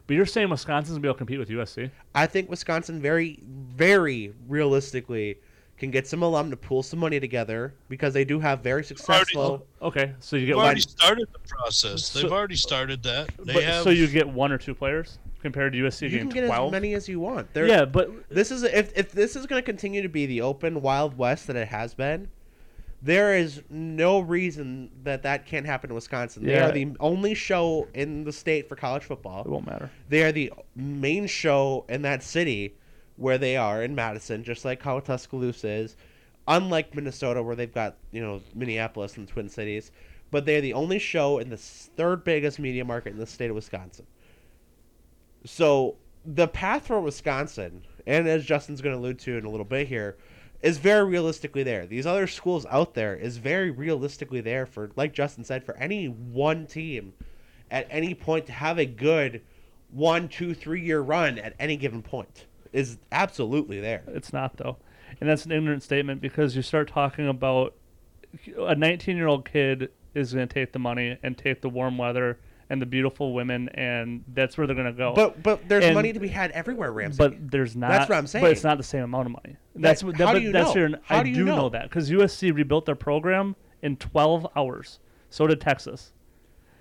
but you're saying Wisconsin's gonna be able to compete with USC? I think Wisconsin very, very realistically can get some alum to pool some money together because they do have very successful. Oh, okay, so you They've get already one. started the process. So- They've already started that. They But, have. so you get one or two players compared to USC You can get twelve. as many as you want. There, yeah, but This is if if this is going to continue to be the open Wild West that it has been. There is no reason that that can't happen in Wisconsin. They are the only show in the state for college football. it won't matter. They are the main show in that city where they are in Madison, just like how Tuscaloosa is. Unlike Minnesota, where they've got you know Minneapolis and the Twin Cities, but they're the only show in the third biggest media market in the state of Wisconsin. So the path for Wisconsin, and as Justin's going to allude to in a little bit here, is very realistically there. These other schools out there is very realistically there for, like Justin said, for any one team at any point to have a good one, two, three year run at any given point is absolutely there. It's not though, and that's an ignorant statement because you start talking about a 19 year old kid is going to take the money and take the warm weather and the beautiful women, and that's where they're going to go. But but there's And- money to be had everywhere, Ramsey. But there's not. That's what I'm saying. But it's not the same amount of money. That's what. how that, do but you that's know? Your, How I do you know? know that because USC rebuilt their program in 12 hours. So did Texas.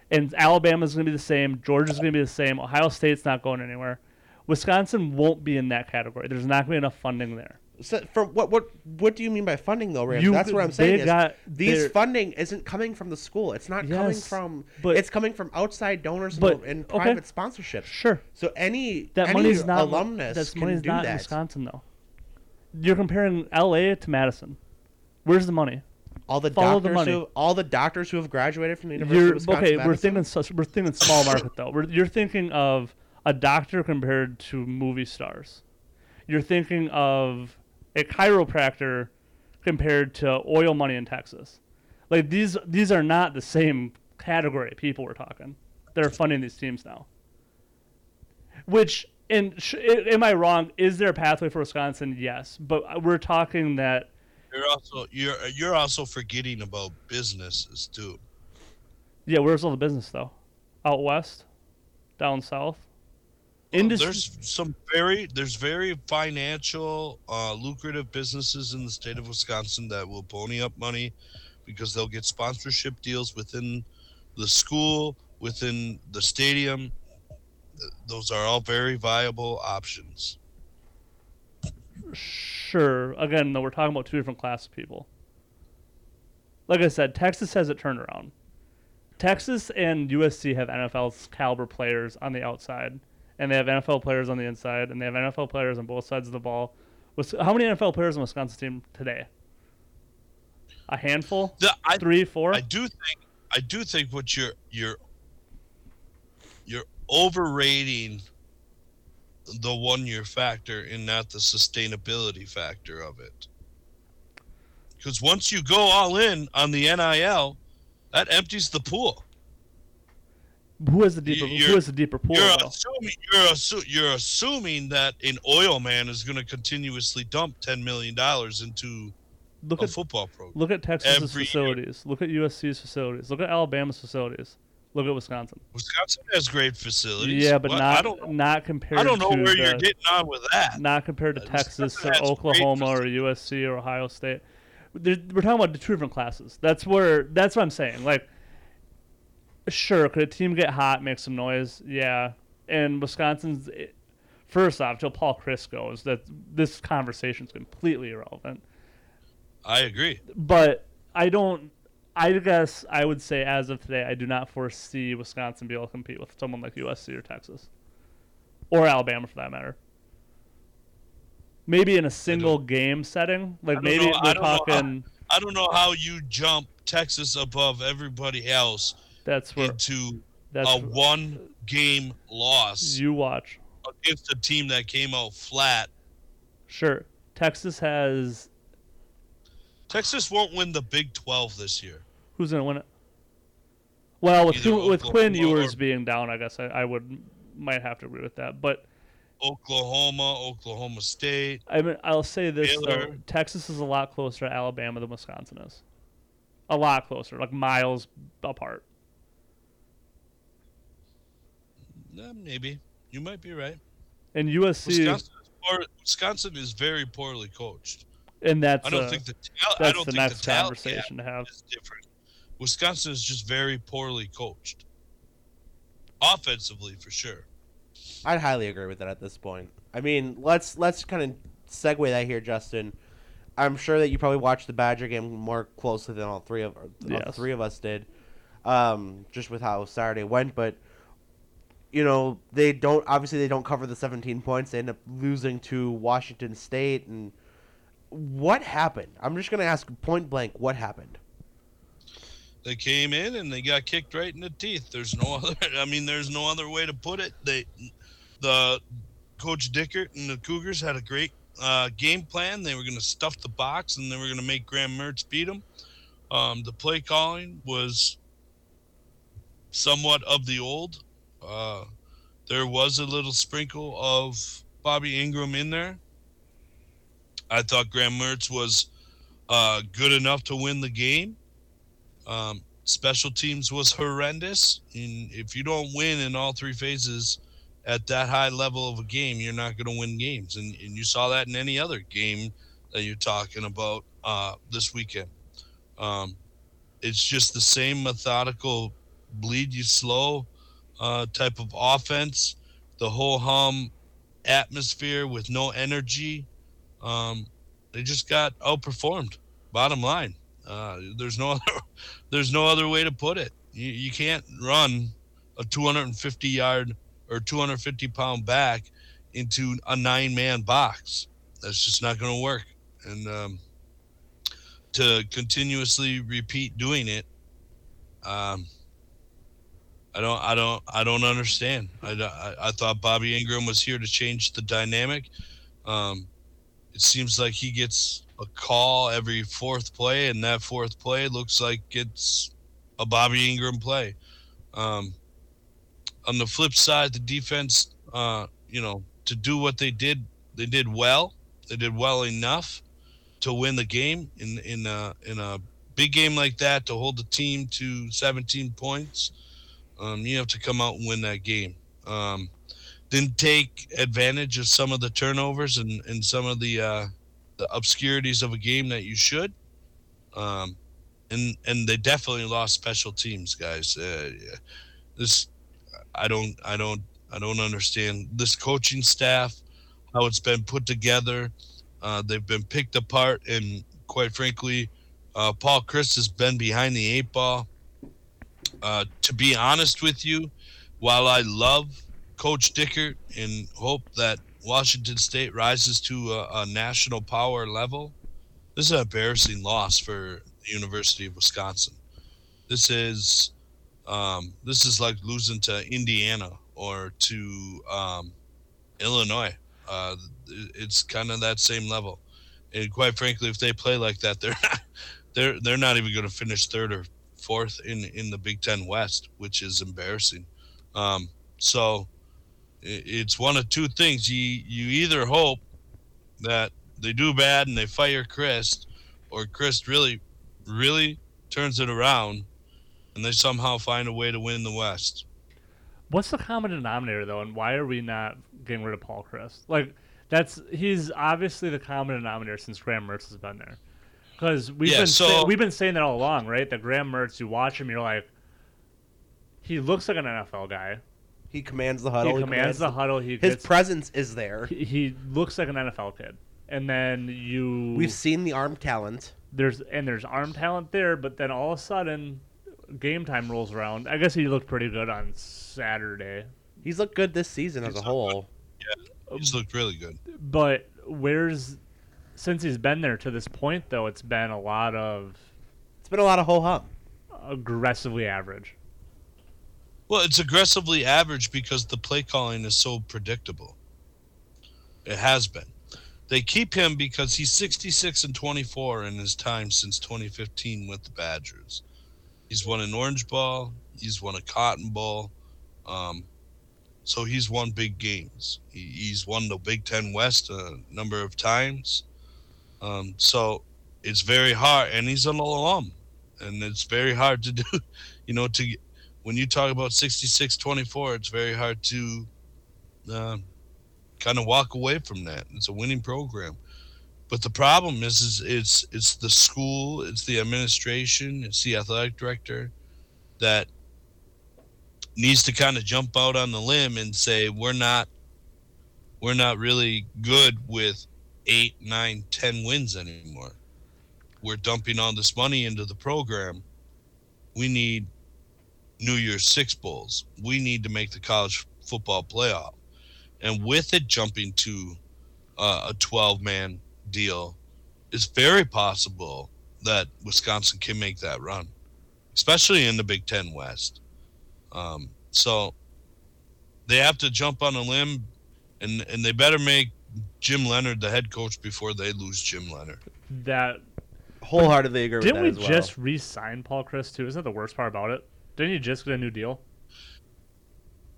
And Alabama's going to be the same. Georgia's going to be the same. Ohio State's not going anywhere. Wisconsin won't be in that category. There's not going to be enough funding there. So from what what what do you mean by funding though, Ramsey? You- That's what I'm saying. is got these funding isn't coming from the school. It's not coming from. but- it's coming from outside donors But- and, okay. private sponsorships. Sure. So any That any money's not. alumnus That's money's not in. Wisconsin though. You're comparing LA to Madison. Where's the money? All the Follow the doctors money. who all the doctors who have graduated from the University You're of Wisconsin. okay. We're Madison, thinking such. We're thinking small market though. We're, you're thinking of a doctor compared to movie stars. You're thinking of a chiropractor compared to oil money in Texas. Like these, these are not the same category of people we're talking. that are funding these teams now. Which, and sh- am I wrong? Is there a pathway for Wisconsin? Yes, but uh, we're talking that You're also you're you're also forgetting about businesses too. Yeah, where's all the business though? Out west, down south. Industry. There's some very there's very financial, uh, lucrative businesses in the state of Wisconsin that will pony up money because they'll get sponsorship deals within the school, within the stadium. Those are all very viable options. Sure. Again, though, we're talking about two different classes of people. Like I said, Texas has it turned around. Texas and USC have NFL caliber players on the outside, and they have NFL players on the inside, and they have NFL players on both sides of the ball. How many NFL players on Wisconsin team today? A handful? The, I, Three, four? I do think I do think what you're you're you're overrating the one year factor and not the sustainability factor of it. Because once you go all in on the NIL, that empties the pool. Who has the deeper? You- Who has the deeper pool? You're though? assuming you're assu- you're assuming that an oil man is going to continuously dump ten million dollars into Look a at football program. Look at Texas's Every year. facilities. Look at USC's facilities. Look at Alabama's facilities. Look at Wisconsin. Wisconsin has great facilities. Yeah, but What? not I don't. not compared. I don't know to where the, you're getting on with that. Not compared to Uh, Texas or Oklahoma or. USC or Ohio State. We're talking about the two different classes. That's where. That's what I'm saying. Like, sure, could a team get hot, make some noise? Yeah. And Wisconsin's. It, first off, till Paul Chryst goes, that this conversation's completely irrelevant. I agree. but I don't. I guess I would say as of today, I do not foresee Wisconsin be able to compete with someone like USC or Texas, or Alabama for that matter. Maybe in a single game setting, like maybe know- I we're know how- I don't know how you jump Texas above everybody else That's where into that's a one game loss you watch. against a team that came out flat. Sure, Texas has Texas won't win the Big 12 this year. who's gonna win it. Well, with Either with Quinn Ewers being down, I guess I, I would might have to agree with that, but. Oklahoma, Oklahoma State. I mean, I'll say this though: Texas is a lot closer to Alabama than Wisconsin is. A lot closer, like miles apart. Eh, maybe. You might be right. And USC, Wisconsin is, poor, Wisconsin is very poorly coached. and that's I don't uh, think the tal- I don't the think next the talent gap conversation to have. is different. Wisconsin is just very poorly coached. Offensively, for sure. I'd highly agree with that at this point. I mean, let's let's kind of segue that here, Justin. I'm sure that you probably watched the Badger game more closely than all three of than all three of us did, um, just with how Saturday went. But you know, they don't obviously they don't cover the 17 points. They end up losing to Washington State. And what happened? I'm just gonna ask point blank, what happened? They came in and they got kicked right in the teeth. There's no other. I mean, there's no other way to put it. They, the coach Dickert and the Cougars had a great uh, game plan. They were going to stuff the box and they were going to make Graham Mertz beat them. Um, the play calling was somewhat of the old. Uh, there was a little sprinkle of Bobby Engram in there. I thought Graham Mertz was uh, good enough to win the game. Um, Special teams was horrendous. And if you don't win in all three phases at that high level of a game, you're not going to win games. And, and you saw that in any other game that you're talking about uh, this weekend. Um, it's just the same methodical, bleed you slow uh, type of offense. The whole hum atmosphere with no energy. Um, they just got outperformed. Bottom line, uh, there's no other, there's no other way to put it. You, you can't run a 250 yard or 250 pound back into a nine man box. That's just not going to work. And um, to continuously repeat doing it, um, I don't, I don't, I don't understand. I, I, I, thought Bobby Engram was here to change the dynamic. Um, it seems like he gets a call every fourth play, and that fourth play looks like it's a Bobby Engram play. Um, on the flip side, the defense, uh, you know, to do what they did, they did well. They did well enough to win the game in in a, in a big game like that to hold the team to 17 points. Um, you have to come out and win that game. Um, didn't take advantage of some of the turnovers and, and some of the uh, the obscurities of a game that you should. Um, and and they definitely lost special teams, guys. Uh, this I don't I don't I don't understand this coaching staff, how it's been put together. Uh, they've been picked apart, and quite frankly, uh, Paul Chryst has been behind the eight ball. Uh, to be honest with you, while I love Coach Dickert and hope that Washington State rises to a, a national power level, this is an embarrassing loss for the University of Wisconsin. This is um, this is like losing to Indiana or to um, Illinois. Uh, it's kind of that same level. And quite frankly, if they play like that, they're they're they're not even going to finish third or fourth in in the Big Ten West, which is embarrassing. Um, so it's one of two things. You you either hope that they do bad and they fire Chryst, or Chryst really really turns it around, and they somehow find a way to win the West. What's the common denominator though, and why are we not getting rid of Paul Chryst? Like that's he's obviously the common denominator since Graham Mertz has been there. Because we've Yeah, been so- say, we've been saying that all along, right? That Graham Mertz, you watch him, you're like, he looks like an NFL guy. He commands the huddle. he commands the huddle. He His gets, presence is there. he, he looks like an NFL kid. And then you We've seen the arm talent. there's and there's arm talent there, but then all of a sudden, game time rolls around. I guess he looked pretty good on Saturday, He's looked good this season as a He's whole. He's looked really good. but where's since he's been there to this point though, it's been a lot of It's been a lot of ho hum. aggressively average. Well, it's aggressively average because the play calling is so predictable. It has been. They keep him because he's 66 and 24 in his time since 2015 with the Badgers. He's won an Orange Bowl. He's won a Cotton Bowl. Um, so he's won big games. He, he's won the Big Ten West a number of times. Um, so it's very hard, and he's an alum, and it's very hard to do. You know, to when you talk about 66 24 it's very hard to uh, kind of walk away from that it's a winning program but the problem is, is it's it's the school it's the administration it's the athletic director that needs to kind of jump out on the limb and say we're not we're not really good with eight nine ten wins anymore we're dumping all this money into the program we need New Year's Six Bowls. We need to make the college football playoff. And with it jumping to uh, a 12 man deal, it's very possible that Wisconsin can make that run, especially in the Big Ten West. Um, so they have to jump on a limb, and, and they better make Jim Leonhard the head coach before they lose Jim Leonhard. That Wholeheartedly agree didn't we with that as well. just re-sign Paul Chryst too? Isn't that the worst part about it? Didn't he just get a new deal?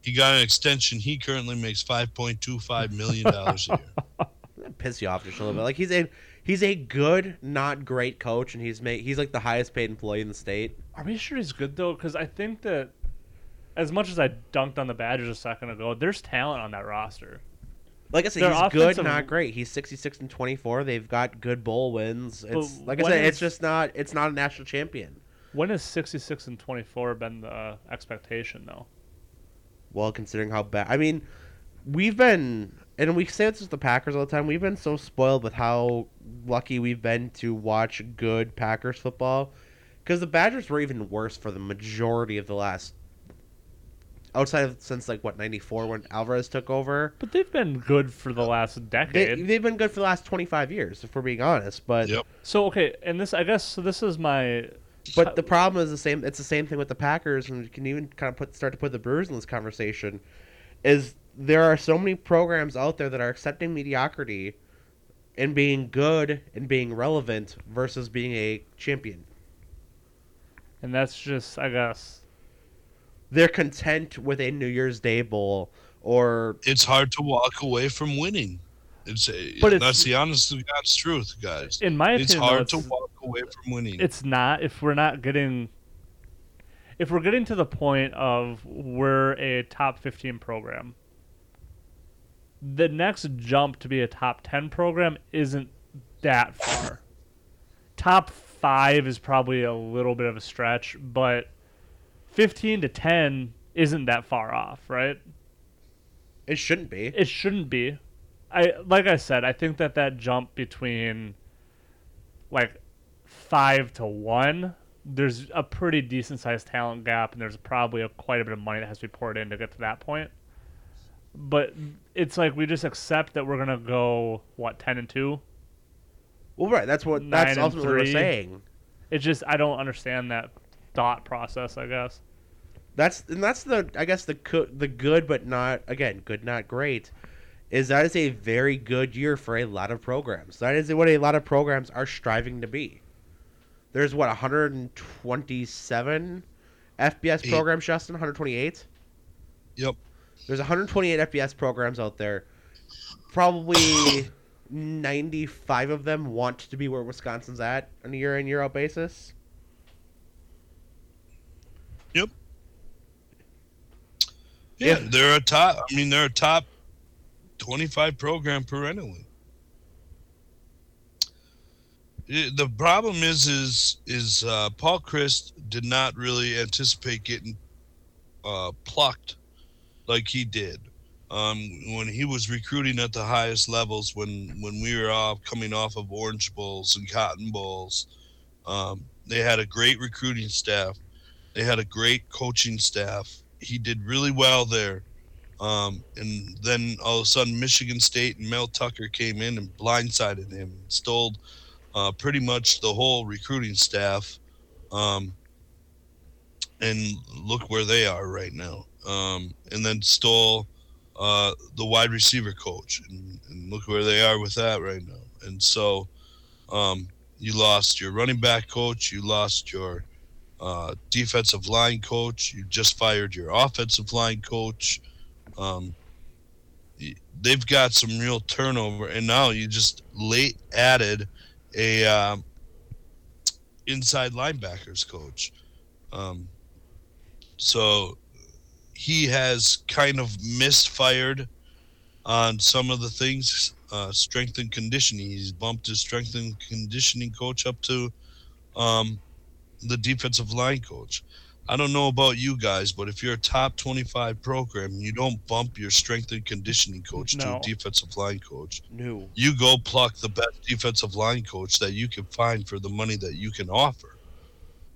He got an extension. He currently makes $5.25 million a year. that piss you off just a little bit. Like he's a he's a good, not great coach, and he's made he's like the highest paid employee in the state. Are we sure he's good though? Because I think that as much as I dunked on the Badgers a second ago, there's talent on that roster. Like I said, Their he's good, offensive- not great. He's 66 and 24. They've got good bowl wins. It's But like I what said, it's just not. It's not a national champion. When has 66 and 24 been the uh, expectation though? Well, considering how bad. I mean, we've been, and we say this with the Packers all the time. We've been so spoiled with how lucky we've been to watch good Packers football, because the Badgers were even worse for the majority of the last. Outside of since like what '94 when Alvarez took over, But they've been good for the last they, decade. they've been good for the last 25 years, if we're being honest. But Yep. so okay, and this I guess so. This is my. But the problem is the same. It's the same thing with the Packers, and you can even kind of put start to put the Brewers in this conversation. Is there are so many programs out there that are accepting mediocrity, and being good and being relevant versus being a champion. and that's just I guess They're content with a New Year's Day bowl or It's hard to walk away from winning. It's, But it's- that's the honest to God's truth, guys. in my It's opinion, hard though, to walk away from winning. it's not if we're not getting if we're getting to the point of we're a top 15 program the next jump to be a top 10 program isn't that far top 5 is probably a little bit of a stretch but 15 to 10 isn't that far off right it shouldn't be. it shouldn't be. I like I said, I think that that jump between like five to one, there's a pretty decent sized talent gap, and there's probably a, quite a bit of money that has to be poured in to get to that point. But it's like we just accept that we're gonna go what ten and two. Well, right. That's what. Nine That's ultimately what we're saying. It's just I don't understand that thought process. I guess. That's and that's the I guess the the good but not again good not great is that is a very good year for a lot of programs. That is what a lot of programs are striving to be. There's what 127 FBS Eight. programs, Justin. 128. Yep. There's 128 FBS programs out there. Probably 95 of them want to be where Wisconsin's at on a year in year out basis. Yeah, if- they're a top. I mean, they're a top twenty-five program perennially. The problem is, is, is uh, Paul Chryst did not really anticipate getting uh, plucked like he did um, when he was recruiting at the highest levels. When when we were all coming off of Orange Bowls and Cotton Bowls, um, they had a great recruiting staff. They had a great coaching staff. He did really well there. Um, and then all of a sudden, Michigan State and Mel Tucker came in and blindsided him, stole uh, pretty much the whole recruiting staff. Um, and look where they are right now. Um, and then stole uh, the wide receiver coach, and, and look where they are with that right now. And so um, you lost your running back coach, you lost your uh, defensive line coach. You just fired your offensive line coach. Um, they've got some real turnover, and now you just late added a um, inside linebackers coach. Um, so he has kind of misfired on some of the things. Uh, strength and conditioning. He's bumped his strength and conditioning coach up to um, the defensive line coach. I don't know about you guys, but if you're a top 25 program, you don't bump your strength and conditioning coach to a defensive line coach. No. You go pluck the best defensive line coach that you can find for the money that you can offer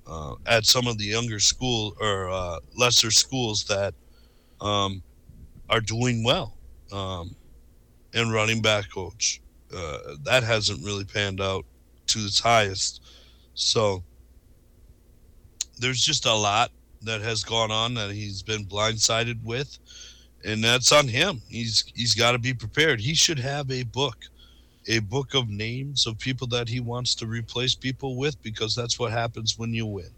uh, at some of the younger school or uh, lesser schools that um, are doing well. Um, and running back coach. Uh, that hasn't really panned out to its highest. So there's just a lot that has gone on that he's been blindsided with, and that's on him. He's he's got to be prepared. He should have a book, a book of names of people that he wants to replace people with because that's what happens when you win.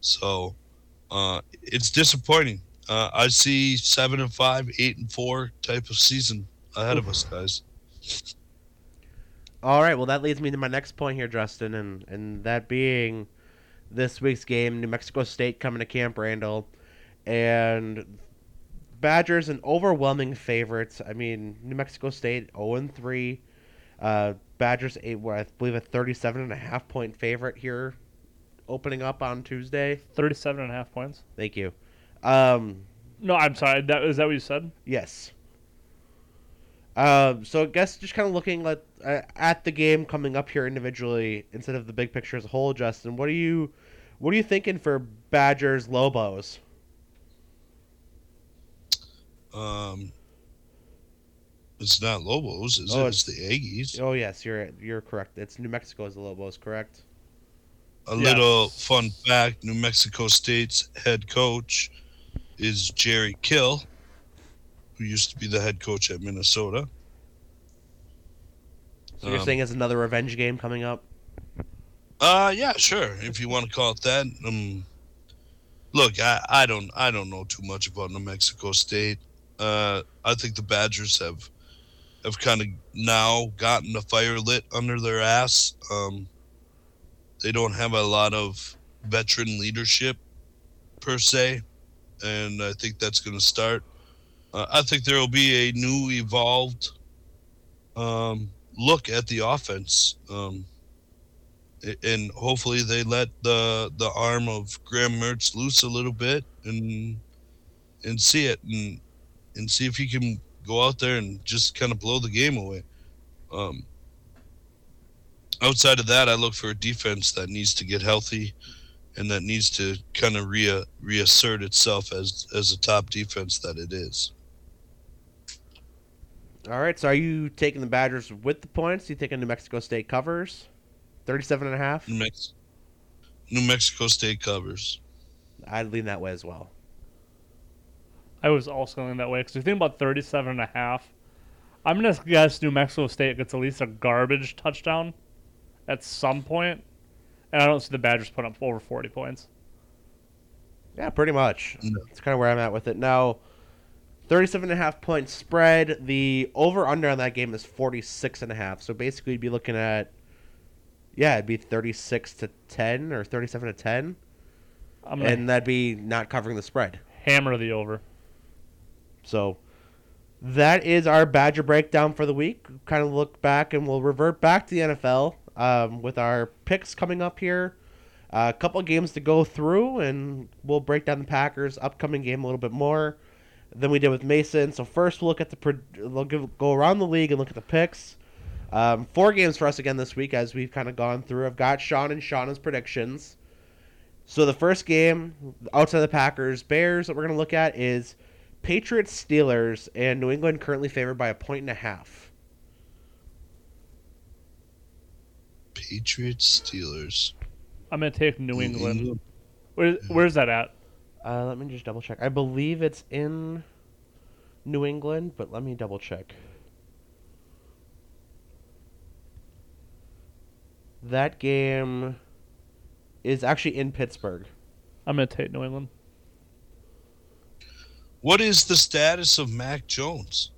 So uh, it's disappointing. Uh, I see seven and five, eight and four type of season ahead of us, guys. All right. Well, that leads me to my next point here, Justin, and and that being this week's game. New Mexico State coming to Camp Randall, and Badgers an overwhelming favorites. I mean, New Mexico State 0 3. Uh, Badgers, what, I believe, a 37 and a half point favorite here opening up on Tuesday. 37 and a half points. Thank you. Um, No, I'm sorry. That is that what you said? yes. Um, so I guess just kind of looking at uh, at the game coming up here individually instead of the big picture as a whole, Justin. What are you what are you thinking for Badgers Lobos? Um, it's not Lobos, is Oh, it? It's the Aggies. Oh yes, you're you're correct. It's New Mexico as the Lobos, correct? A little fun fact: New Mexico State's head coach is Jerry Kill, who used to be the head coach at Minnesota. So you're Um, saying it's another revenge game coming up? Uh, yeah, sure. If you want to call it that. Um, look, I, I don't I don't know too much about New Mexico State. Uh, I think the Badgers have have kind of now gotten the fire lit under their ass. Um, they don't have a lot of veteran leadership per se, and I think that's going to start. Uh, I think there will be a new, evolved um, look at the offense. Um, and hopefully they let the the arm of Graham Mertz loose a little bit and and see it and and see if he can go out there and just kind of blow the game away. Um, outside of that, I look for a defense that needs to get healthy and that needs to kind of re- reassert itself as as a top defense that it is. All right, so are you taking the Badgers with the points? you thinking New Mexico State covers? 37 and a half? New, Mex- New Mexico State covers. I'd lean that way as well. I was also going that way because you think about 37 and a half. I'm going to guess New Mexico State gets at least a garbage touchdown at some point, and I don't see the Badgers put up over 40 points. Yeah, pretty much. No. That's kind of where I'm at with it. Now, 37 and a half point spread. The over under on that game is 46 and a half. So basically, you'd be looking at, yeah, it'd be 36 to 10 or 37 to 10. I'm And that'd be not covering the spread. hammer the over. So that is our Badger breakdown for the week. Kind of look back and we'll revert back to the NFL um, with our picks coming up here. Uh, a couple games to go through, and we'll break down the Packers' upcoming game a little bit more than we did with Mason. So first, we'll look at the pro- we'll give, go around the league and look at the picks. Um, four games for us again this week, as we've kind of gone through. I've got Sean and Shauna's predictions. So the first game outside the Packers Bears that we're going to look at is Patriots Steelers, and New England currently favored by a point and a half. Patriots Steelers. I'm going to take New England. Where, where's that at? Uh, let me just double check. I believe it's in New England, but let me double check. That game is actually in Pittsburgh. I'm going to take New England. What is the status of Mac Jones?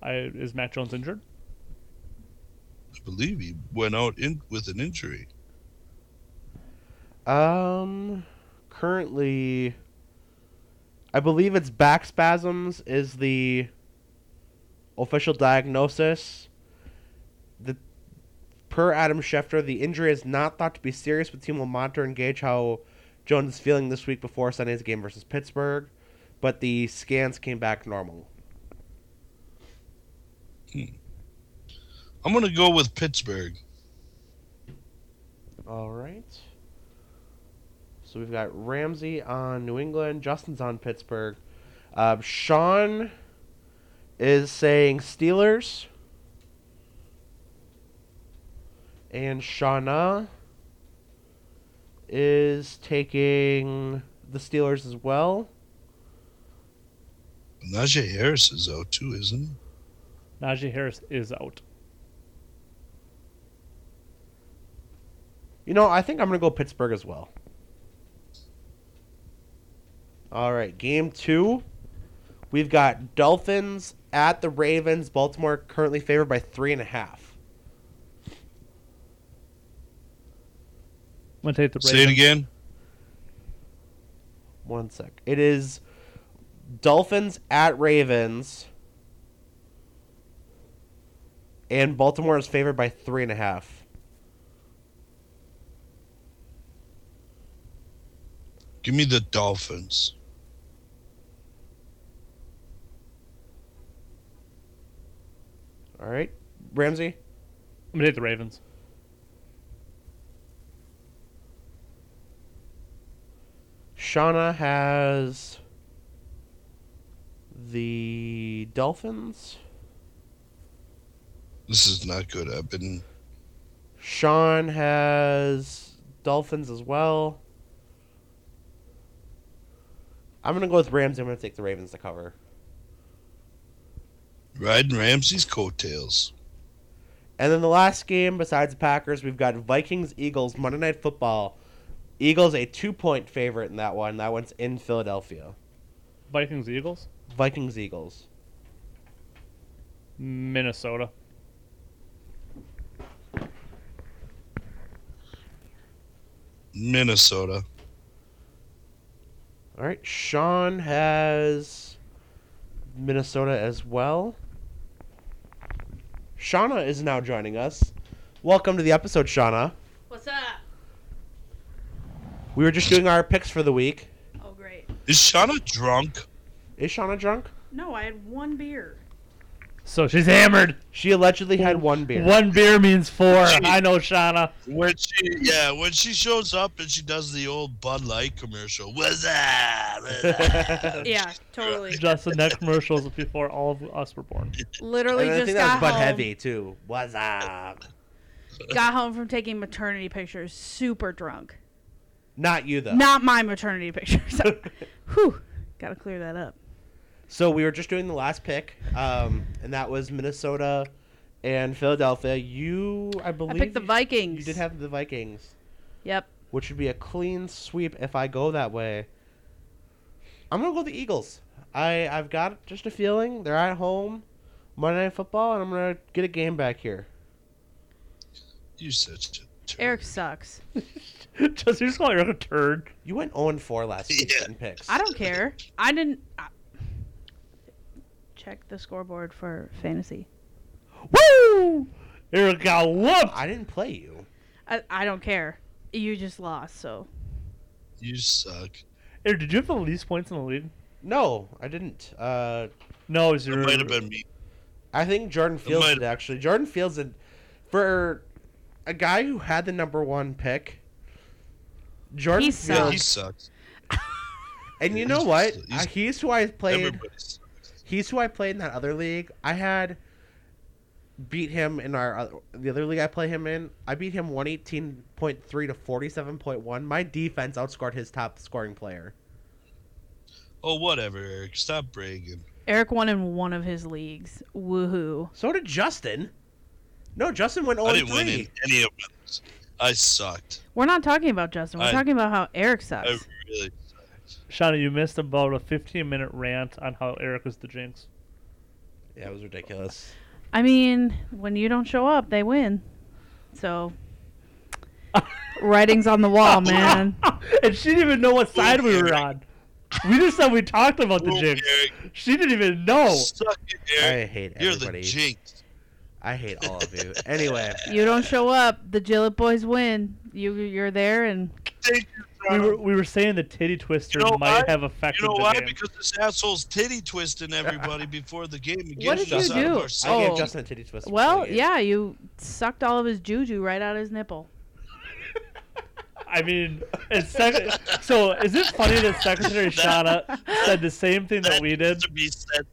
I, is Matt Jones injured? I believe he went out in with an injury. Um, currently, I believe it's back spasms is the official diagnosis. The per Adam Schefter, the injury is not thought to be serious, but team will monitor and gauge how Jones is feeling this week before Sunday's game versus Pittsburgh. But the scans came back normal. I'm going to go with Pittsburgh. All right. So we've got Ramsey on New England. Justin's on Pittsburgh. Uh, Sean is saying Steelers. And Shauna is taking the Steelers as well. Najee Harris is out too, isn't he? Najee Harris is out. You know, I think I'm going to go Pittsburgh as well. All right, game two. We've got Dolphins at the Ravens. Baltimore currently favored by three and a half. I'm gonna take the Say it Ravens. again. One sec. It is Dolphins at Ravens. And Baltimore is favored by three and a half. Give me the Dolphins. All right, Ramsey. I'm gonna take the Ravens. Shauna has the Dolphins. This is not good. I've been Sean has Dolphins as well. I'm gonna go with Rams. I'm gonna take the Ravens to cover. Riding Ramsey's coattails. And then the last game, besides the Packers, we've got Vikings Eagles Monday Night Football. Eagles a two point favorite in that one. That one's in Philadelphia. Vikings Eagles. Vikings Eagles. Minnesota. Minnesota. All right, Sean has Minnesota as well. Shauna is now joining us. Welcome to the episode, Shauna. What's up? We were just doing our picks for the week. Oh, great. Is Shauna drunk? Is Shauna drunk? No, I had one beer. So she's hammered. She allegedly had one beer. One beer means four. She- I know, Shauna. When she yeah, when she shows up and she does the old Bud Light commercial. What's that? Yeah, totally. Just the next commercials before all of us were born. Literally And I just think got that was Bud home. Heavy too. What's up? Got home from taking maternity pictures, super drunk. Not you though. Not my maternity pictures. Whew. Got to clear that up. So we were just doing the last pick, um, and that was Minnesota and Philadelphia. You, I believe, I picked the Vikings. You did have the Vikings, Yep. which would be a clean sweep if I go that way. I'm gonna go the Eagles. I I've got just a feeling they're at home, Monday Night Football, and I'm gonna get a game back here. You such a turd. Eric sucks. just you just call Eric a turd. You went 0 4 last week Yeah. in picks. I don't care. I didn't. I, check the scoreboard for fantasy. Woo! Eric got whooped. I didn't play you. I, I don't care. You just lost, so. You suck. Eric, did you have the least points in the league? No, I didn't. Uh, No, it It your. might have been me. I think Jordan Fields did actually. Jordan Fields did for a guy who had the number one pick. Jordan He Yeah, he sucks. and you know he's- what? he's- Uh, he's who I played. Everybody sucks. He's who I played in that other league. I had beat him in our oth- the other league I play him in. I beat him one eighteen point three to forty seven point one. My defense outscored his top scoring player. Oh, whatever, Eric. Stop bragging. Eric won in one of his leagues. Woohoo. So did Justin. No, Justin went I didn't win in oh three. any of them. I sucked. We're not talking about Justin. We're I- talking about how Eric I sucks. really sucked. Shauna, you missed about a 15 minute rant on how Eric is the jinx. Yeah, it was ridiculous. I mean, when you don't show up, they win. So, writing's on the wall, man. and she didn't even know what side we were on. We just said we talked about the Ooh, jinx. Eric, She didn't even know. Suck it, Eric. I hate You're everybody. the jinx. I hate all of you. Anyway, You don't show up, the Gillett boys win. You you're there, and Thank you, We um, were, we were saying the titty twister You know might why? have affected You know the why? game. Because this asshole's titty twisting everybody before the game. and What getting did us you do? our I seat. Oh. gave Justin a titty twist. before well, yeah, you sucked all of his juju right out of his nipple. I mean, it's sec- so is it funny that Secretary Shauna said the same thing that we did? To be censored.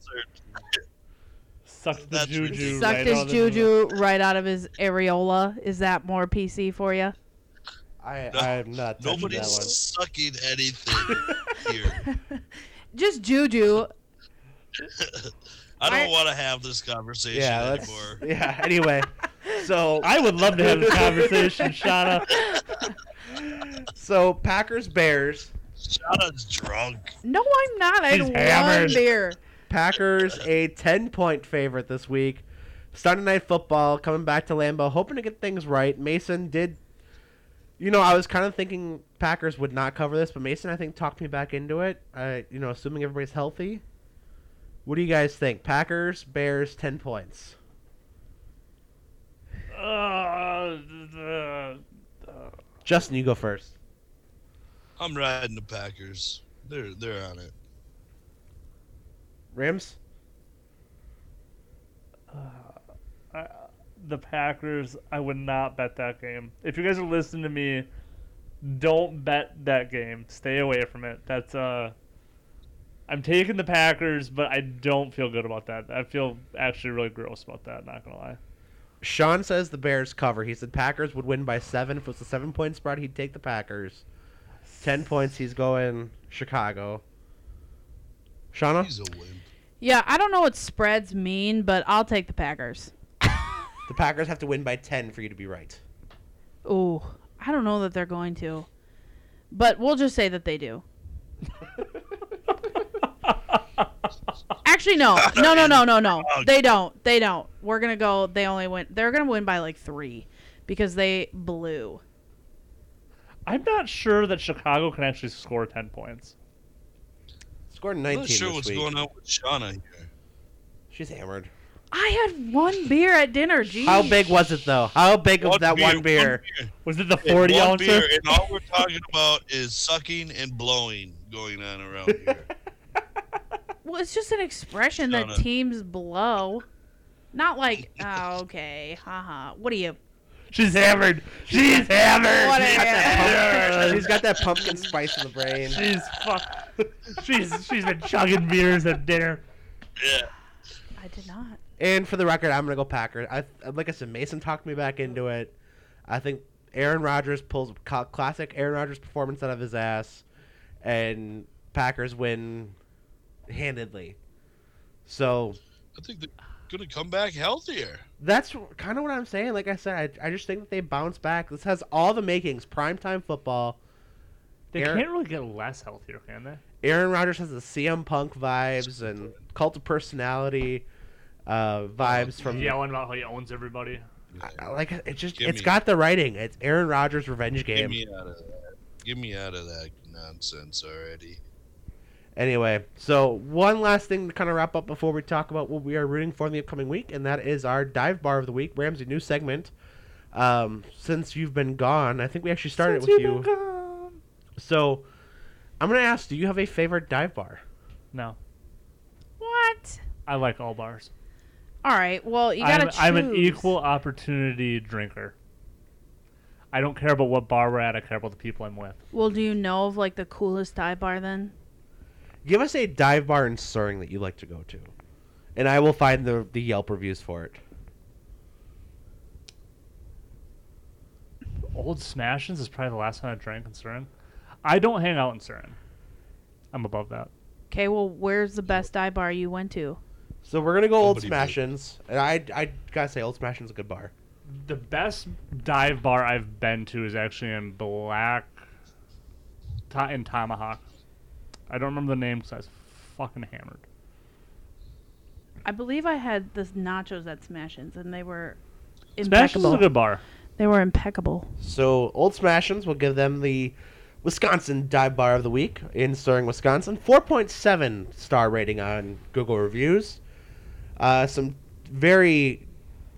Sucked the That's juju. Sucked right his out of juju right out of his areola. Is that more PC for you? I No, I'm not Nobody's that sucking anything here. Just juju. I I- don't want to have this conversation Yeah, anymore. yeah. Anyway, so I would love to have this conversation, Shauna. so Packers Bears. Shauna's drunk. No, I'm not. I had She's one beer. Packers a ten point favorite this week. Sunday night football coming back to Lambeau, hoping to get things right. Mason did You know, I was kind of thinking Packers would not cover this, but Mason, I think, talked me back into it. Uh, you know, assuming everybody's healthy. What do you guys think? Packers, Bears, 10 points. Uh, uh, Justin, you go first. I'm riding the Packers. They're they're on it. Rams? I, the Packers, I would not bet that game. If you guys are listening to me, don't bet that game. Stay away from it. That's uh I'm taking the Packers, but I don't feel good about that. I feel actually really gross about that, not gonna lie. Sean says the Bears cover. He said Packers would win by seven. If it was a seven point spread, he'd take the Packers. 10 points, he's going Chicago. Shauna? He's a win. Yeah, I don't know what spreads mean, but I'll take the Packers. The Packers have to win by 10 for you to be right. Ooh, I don't know that they're going to. But we'll just say that they do. Actually, no. No, no, no, no, no. They don't. They don't. We're going to go. They only win. They're going to win by like three because they blew. I'm not sure that Chicago can actually score ten points. Scored I'm 19 not sure this what's week. going on with Shauna here. She's hammered. I had one beer at dinner. Jeez. How big was it, though? How big was that one beer? Was it the And forty one ouncer? beer, and all we're talking about is sucking and blowing going on around here. Well, it's just an expression that Shut teams blow. Not like, oh, okay, haha. What are you? She's hammered. She's hammered. What She's got, that a- pump- she's got that pumpkin spice in the brain. She's fuck. She's she's been chugging beers at dinner. yeah. I did not. And for the record, I'm gonna go Packers. I like I said, Mason talked me back into it. I think Aaron Rodgers pulls classic Aaron Rodgers performance out of his ass, and Packers win handedly. So I think they're gonna come back healthier. that's kind of what I'm saying. Like I said, I, I just think that they bounce back. This has all the makings. Primetime football. They Aaron- can't really get less healthier, can they? Aaron Rodgers has the CM Punk vibes and cult of personality uh, vibes from yelling about how he owns everybody. I- I like it. It just Give it's me- got the writing. It's Aaron Rodgers revenge Get game. me out of that. Get me out of that nonsense already. Anyway, so one last thing to kind of wrap up before we talk about what we are rooting for in the upcoming week, and that is our dive bar of the week. Ramsey, new segment. Um, since you've been gone, I think we actually started with you. So I'm gonna ask: Do you have a favorite dive bar? No, What? I like all bars. All right. Well, you gotta I'm, choose. I'm an equal opportunity drinker. I don't care about what bar we're at. I care about the people I'm with. Well, do you know of like the coolest dive bar then? Give us a dive bar in Suring that you like to go to, and I will find the the Yelp reviews for it. Old Smashins is probably the last time I drank in Surin. I don't hang out in Surin. I'm above that. Okay. Well, where's the best dive bar you went to? So we're gonna go Old Nobody Smashins, and I I gotta say Old Smashins is a good bar. The best dive bar I've been to is actually in Black, to, in Tomahawk. I don't remember the name because I was fucking hammered. I believe I had the nachos at Smashins, and they were Smashins is impeccable. a good bar. They were impeccable. So Old Smashins will give them the Wisconsin Dive Bar of the Week in Suring, Wisconsin. 4.7 star rating on Google reviews. Uh, some very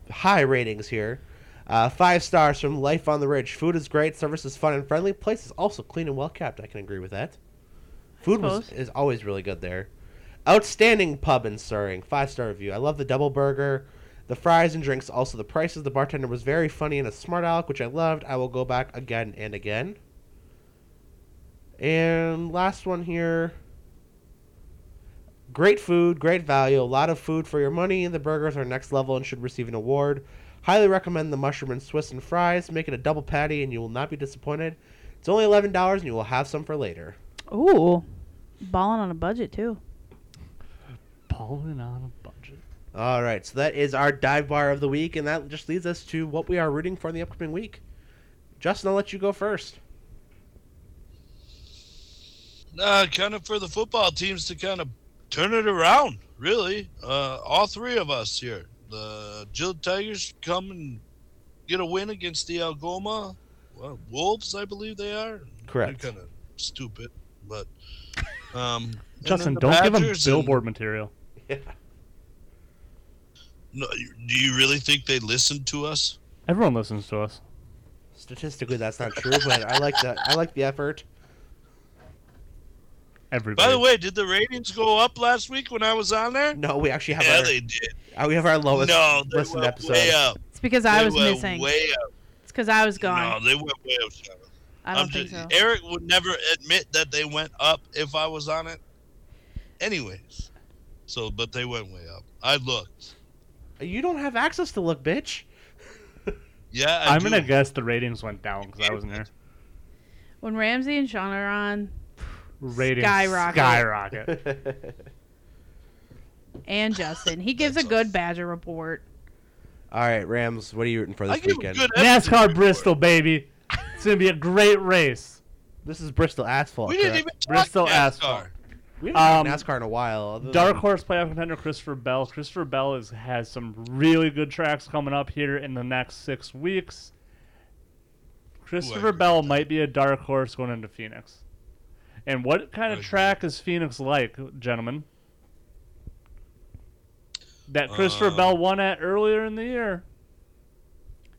high ratings here. Uh, five stars from Life on the Ridge. Food is great. Service is fun and friendly. Place is also clean and well kept. I can agree with that. Food was, is always really good there. Outstanding pub in Suring. Five star review. I love the double burger. The fries and drinks, also the prices. The bartender was very funny and a smart aleck, which I loved. I will go back again and again. And last one here. Great food, great value, a lot of food for your money. The burgers are next level and should receive an award. Highly recommend the mushroom and Swiss and fries. Make it a double patty and you will not be disappointed. It's only eleven dollars and you will have some for later. Ooh, balling on a budget too. Balling on a budget. All right, so that is our dive bar of the week, and that just leads us to what we are rooting for in the upcoming week. Justin, I'll let you go first. Uh, kind of for the football teams to kind of turn it around, really. Uh, all three of us here. The Jill Tigers come and get a win against the Algoma well, Wolves, I believe they are. Correct. They're kind of stupid, but um. Justin, the don't give them Badgers and- billboard material. Yeah. No, do you really think they listen to us? Everyone listens to us. Statistically, that's not true, but I like that. I like the effort. Everybody. By the way, did the ratings go up last week when I was on there? No, we actually have Yeah, our they did. uh, we have our lowest no, they listened went episode. way up. It's because I They was went missing. Way up. It's because I was gone. No, they went way up. I don't I'm think just- so. Eric would never admit that they went up if I was on it. Anyways, so but they went way up. I looked. You don't have access to look, bitch. Yeah, I I'm do. gonna guess the ratings went down because I wasn't there. When Ramsey and Sean are on, Ratings Skyrocket. Skyrocket. and Justin, he gives a good Badger report. All right, Rams. What are you rooting for this give weekend? NASCAR report. Bristol, baby. It's gonna be a great race. This is Bristol asphalt. We didn't correct? even talk Bristol NASCAR. asphalt. We haven't Um, had NASCAR in a while. Dark than- horse playoff contender Christopher Bell. Christopher Bell is, has some really good tracks coming up here in the next six weeks. Christopher agree Bell might be a dark horse going into Phoenix. And what kind of track is Phoenix like, gentlemen? That Christopher Uh, Bell won at earlier in the year.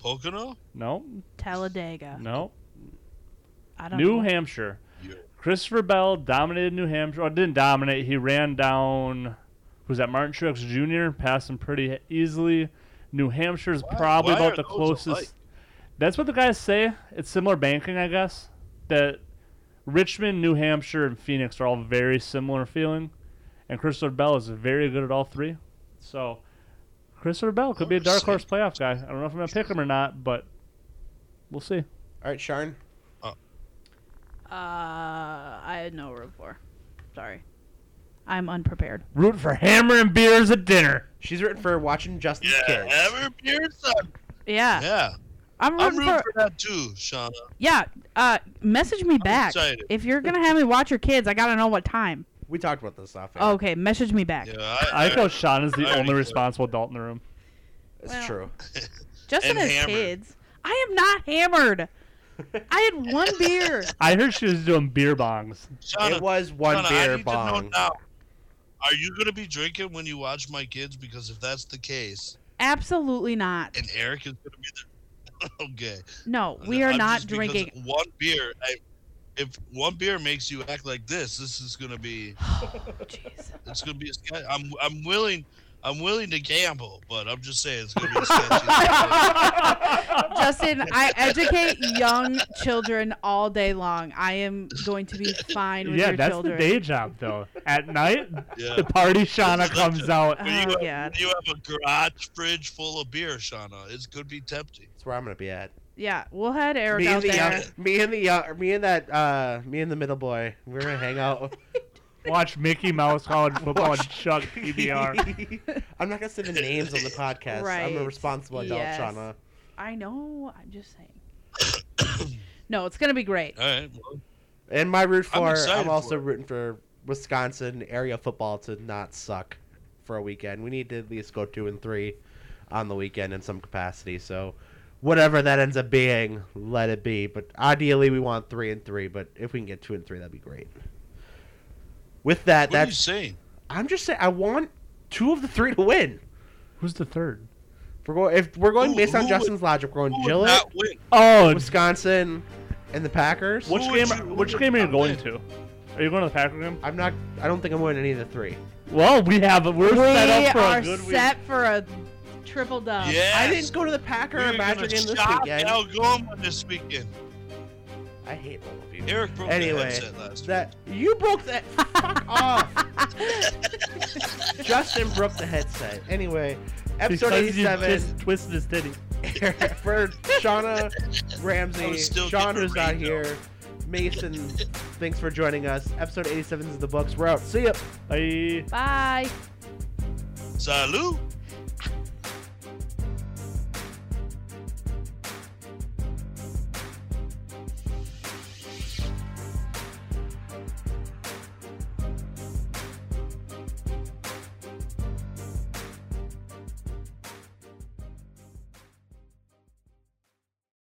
Pocono. No, Talladega. no. I don't New know. Hampshire. Yeah. Christopher Bell dominated New Hampshire. Or didn't dominate. He ran down. Who's that? Martin Truex Jr. Passed him pretty easily. New Hampshire's Why- probably why about the closest. alike? That's what the guys say. It's similar banking, I guess. That Richmond, New Hampshire, and Phoenix are all very similar feeling, and Christopher Bell is very good at all three. So, Christopher Bell could be a dark horse playoff guy. I don't know if I'm gonna pick him or not, but we'll see. All right, Sharn. Uh, I had no room for. Sorry, I'm unprepared. Root for hammer and beers at dinner. She's written for watching Justin's Yeah, kids. ever beer. Yeah, Yeah, I'm I'm rooting rooting for. for that too, Shauna. Yeah, uh, message me back excited. if you're gonna have me watch your kids. I gotta know what time. We talked about this off. air. Okay, message me back. Yeah, I I, feel like Sean is the I only quit. responsible adult in the room. it's well, true. Justin and has hammered. kids. I am not hammered. I had one beer. I heard she was doing beer bongs. Shauna, it was one Shauna, I beer need to know bong. now. Are you gonna be drinking when you watch my kids? Because if that's the case, Absolutely not. and Eric is gonna be there, okay. No, we are I'm not just drinking. one beer. I, if one beer makes you act like this, this is gonna be. Oh. It's gonna be a. I'm I'm willing. I'm willing to gamble, but I'm just saying it's gonna be a sketchy. Justin, I educate young children all day long. I am going to be fine with yeah, your that's children. the day job though. At night, Yeah. the party Shauna comes out. Oh you, have, god. you have a garage fridge full of beer, Shauna. It could be tempting. That's where I'm gonna be at. Yeah, we'll head Eric Me out the there. young, me and the young, me and that, uh, me and the middle boy. We're gonna hang out. Watch Mickey Mouse college football and Chuck PBR. I'm not gonna say the names on the podcast. I'm a responsible adult, Yes. Shauna. I know. I'm just saying. no, it's gonna be great. All right. Well, And my root I'm for, I'm, also for rooting for Wisconsin area football to not suck for a weekend. We need to at least go two and three on the weekend in some capacity. So, whatever that ends up being, let it be. But ideally, we want three and three. But if we can get two and three, that'd be great. With that, what are you that's saying? I'm just saying I want two of the three to win. Who's the third? If we're going, if we're going Who- based on who would- Justin's logic, we're Who going would Gillett, not win? Oh, Wisconsin, and the Packers. which Who game? would you- which who game are you would going not to? Are you going to the Packer game? I'm not. I don't think I'm winning any of the three. Well, we have. We're we set up for are a good week. set for a triple dub. Yeah. I didn't go to the Packer We're or Badger gonna game this shop weekend. Algoma this weekend. I hate all of you. Eric broke Anyway, the headset last That you broke that. Fuck off. Justin broke the headset. Anyway, episode Because you 87 just twisted his titty. for Shauna Ramsey, was Sean who's not here, Mason. Thanks for joining us. Episode 87 is the books. We're out. See ya. Bye. Bye. week. Salute.